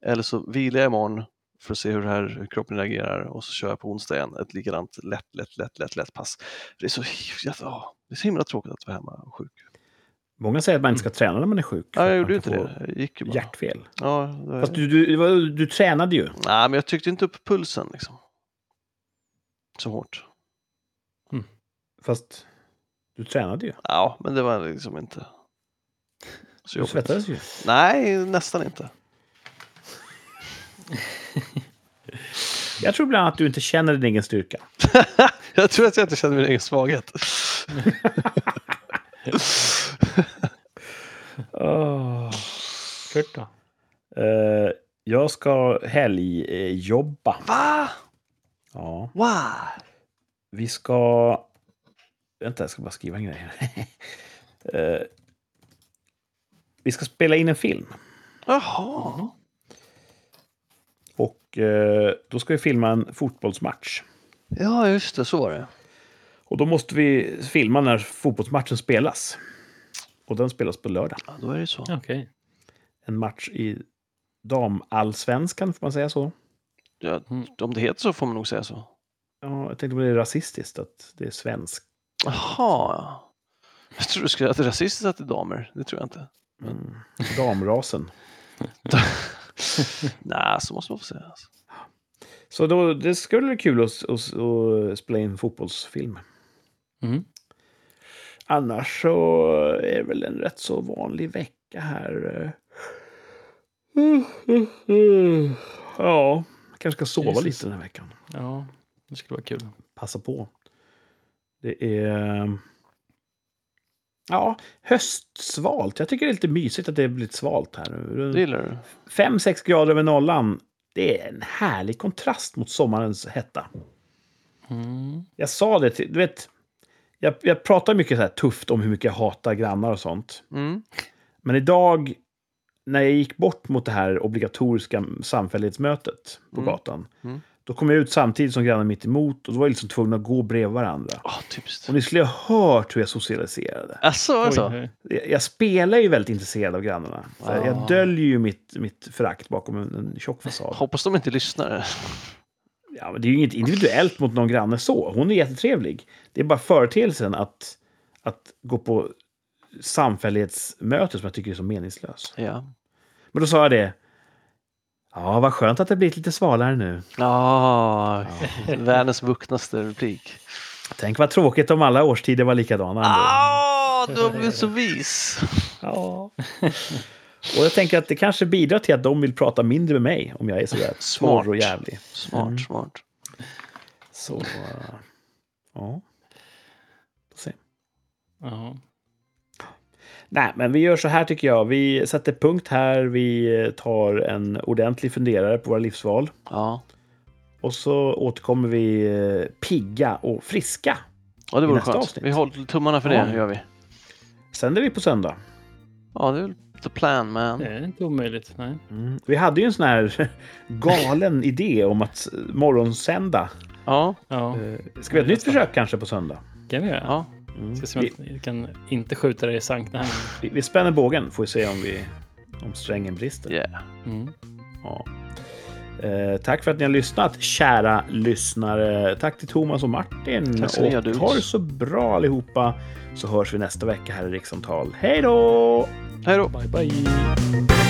Eller så vilar jag imorgon för att se hur, här, hur kroppen reagerar och så kör jag på onsdag igen ett likadant lätt, lätt, lätt, lätt, lätt pass. Det är så, ja, det är så himla tråkigt att vara hemma och sjuk. Många säger att man inte ska träna när man är sjuk. Ja, jag gjorde ju inte det. Jag gick ju bara. Hjärtfel. Ja, det, Fast du, du, var- du tränade ju. Nej, men jag tryckte inte upp pulsen liksom. Så hårt. Fast du tränade ju. Ja, men det var liksom inte så Du jobbigt. svettades ju. Nej, nästan inte. Jag tror bland annat att du inte känner din egen styrka. jag tror att jag inte känner min egen svaghet. Kurt då? Eh, jag ska helgjobba. Va? Ja, Wow! vi ska... Vänta, jag ska bara skriva en grej här. Eh, vi ska spela in en film. Jaha. Eh, då ska vi filma en fotbollsmatch. Ja, just det. Så var det. Och då måste vi filma när fotbollsmatchen spelas. Och den spelas på lördag. Ja, då är det så. Okej. En match i damallsvenskan, får man säga så? Ja, om det heter så får man nog säga så. Ja, jag tänkte på det är rasistiskt att det är svensk. Jaha. Jag tror du skulle att det är rasistiskt att det är damer. Det tror jag inte. Mm. Damrasen. Nej, så måste man få säga. Alltså. Så då, det skulle bli kul att, att, att spela in fotbollsfilm. Mm. Annars så är det väl en rätt så vanlig vecka här. Ja, jag kanske ska sova Jesus. lite den här veckan. Ja, det skulle vara kul. Passa på. Det är... Ja, höstsvalt. Jag tycker det är lite mysigt att det är blivit svalt här nu. Det gillar du? 5-6 grader över nollan. Det är en härlig kontrast mot sommarens hetta. Mm. Jag sa det till, du vet, jag, jag pratar mycket så här tufft om hur mycket jag hatar grannar och sånt. Mm. Men idag, när jag gick bort mot det här obligatoriska samfällighetsmötet på Mm. gatan, Mm. Då kom jag ut samtidigt som grannen mitt emot och då var jag liksom tvungen att gå bredvid varandra. Ah, typiskt. Och ni skulle ha hört hur jag socialiserade. Asså, alltså? Oj. Jag, jag spelar ju väldigt intresserad av grannarna. Ah. Jag döljer ju mitt, mitt förakt bakom en, en tjock fasad. Hoppas de inte lyssnar. Ja, men det är ju inget individuellt mot någon granne så. Hon är jättetrevlig. Det är bara företeelsen att, att gå på samfällighetsmöte som jag tycker är så meningslös. Ja. Men då sa jag det. Ja, vad skönt att det blivit lite svalare nu. Ah, världens vuxnaste replik. Tänk vad tråkigt om alla årstider var likadana. Ah, du har blivit så vis. Ja. Och jag tänker att det kanske bidrar till att de vill prata mindre med mig om jag är sådär Smart. och jävlig. Smart, Mm. smart. Så, ja. Får se. Ja. Nej, men vi gör så här tycker jag. Vi sätter punkt här. Vi tar en ordentlig funderare på våra livsval. Ja, Och så återkommer vi eh, pigga och friska. ja det vore skönt. avsnitt. Vi håller tummarna för det, Ja. gör vi. Sänder vi på söndag. Ja, det är väl the plan man. Det är inte omöjligt. Nej. Mm. Vi hade ju en sån här galen idé om att morgonsända. Ja, Ja, Eh, Ska vi ha ett nytt försök kanske på söndag? kan vi göra. ja. Mm. Ska se om Vi, jag kan inte skjuta dig i sank den här vi, vi spänner bågen, får vi se om, vi, om strängen brister. Yeah. mm. Ja. Eh, tack för att ni har lyssnat, kära lyssnare. Tack till Thomas och Martin. Tack ska ni ha, och ha det så bra allihopa, så hörs vi nästa vecka här i Rikssamtal. Hej då! Hej då! Bye, bye.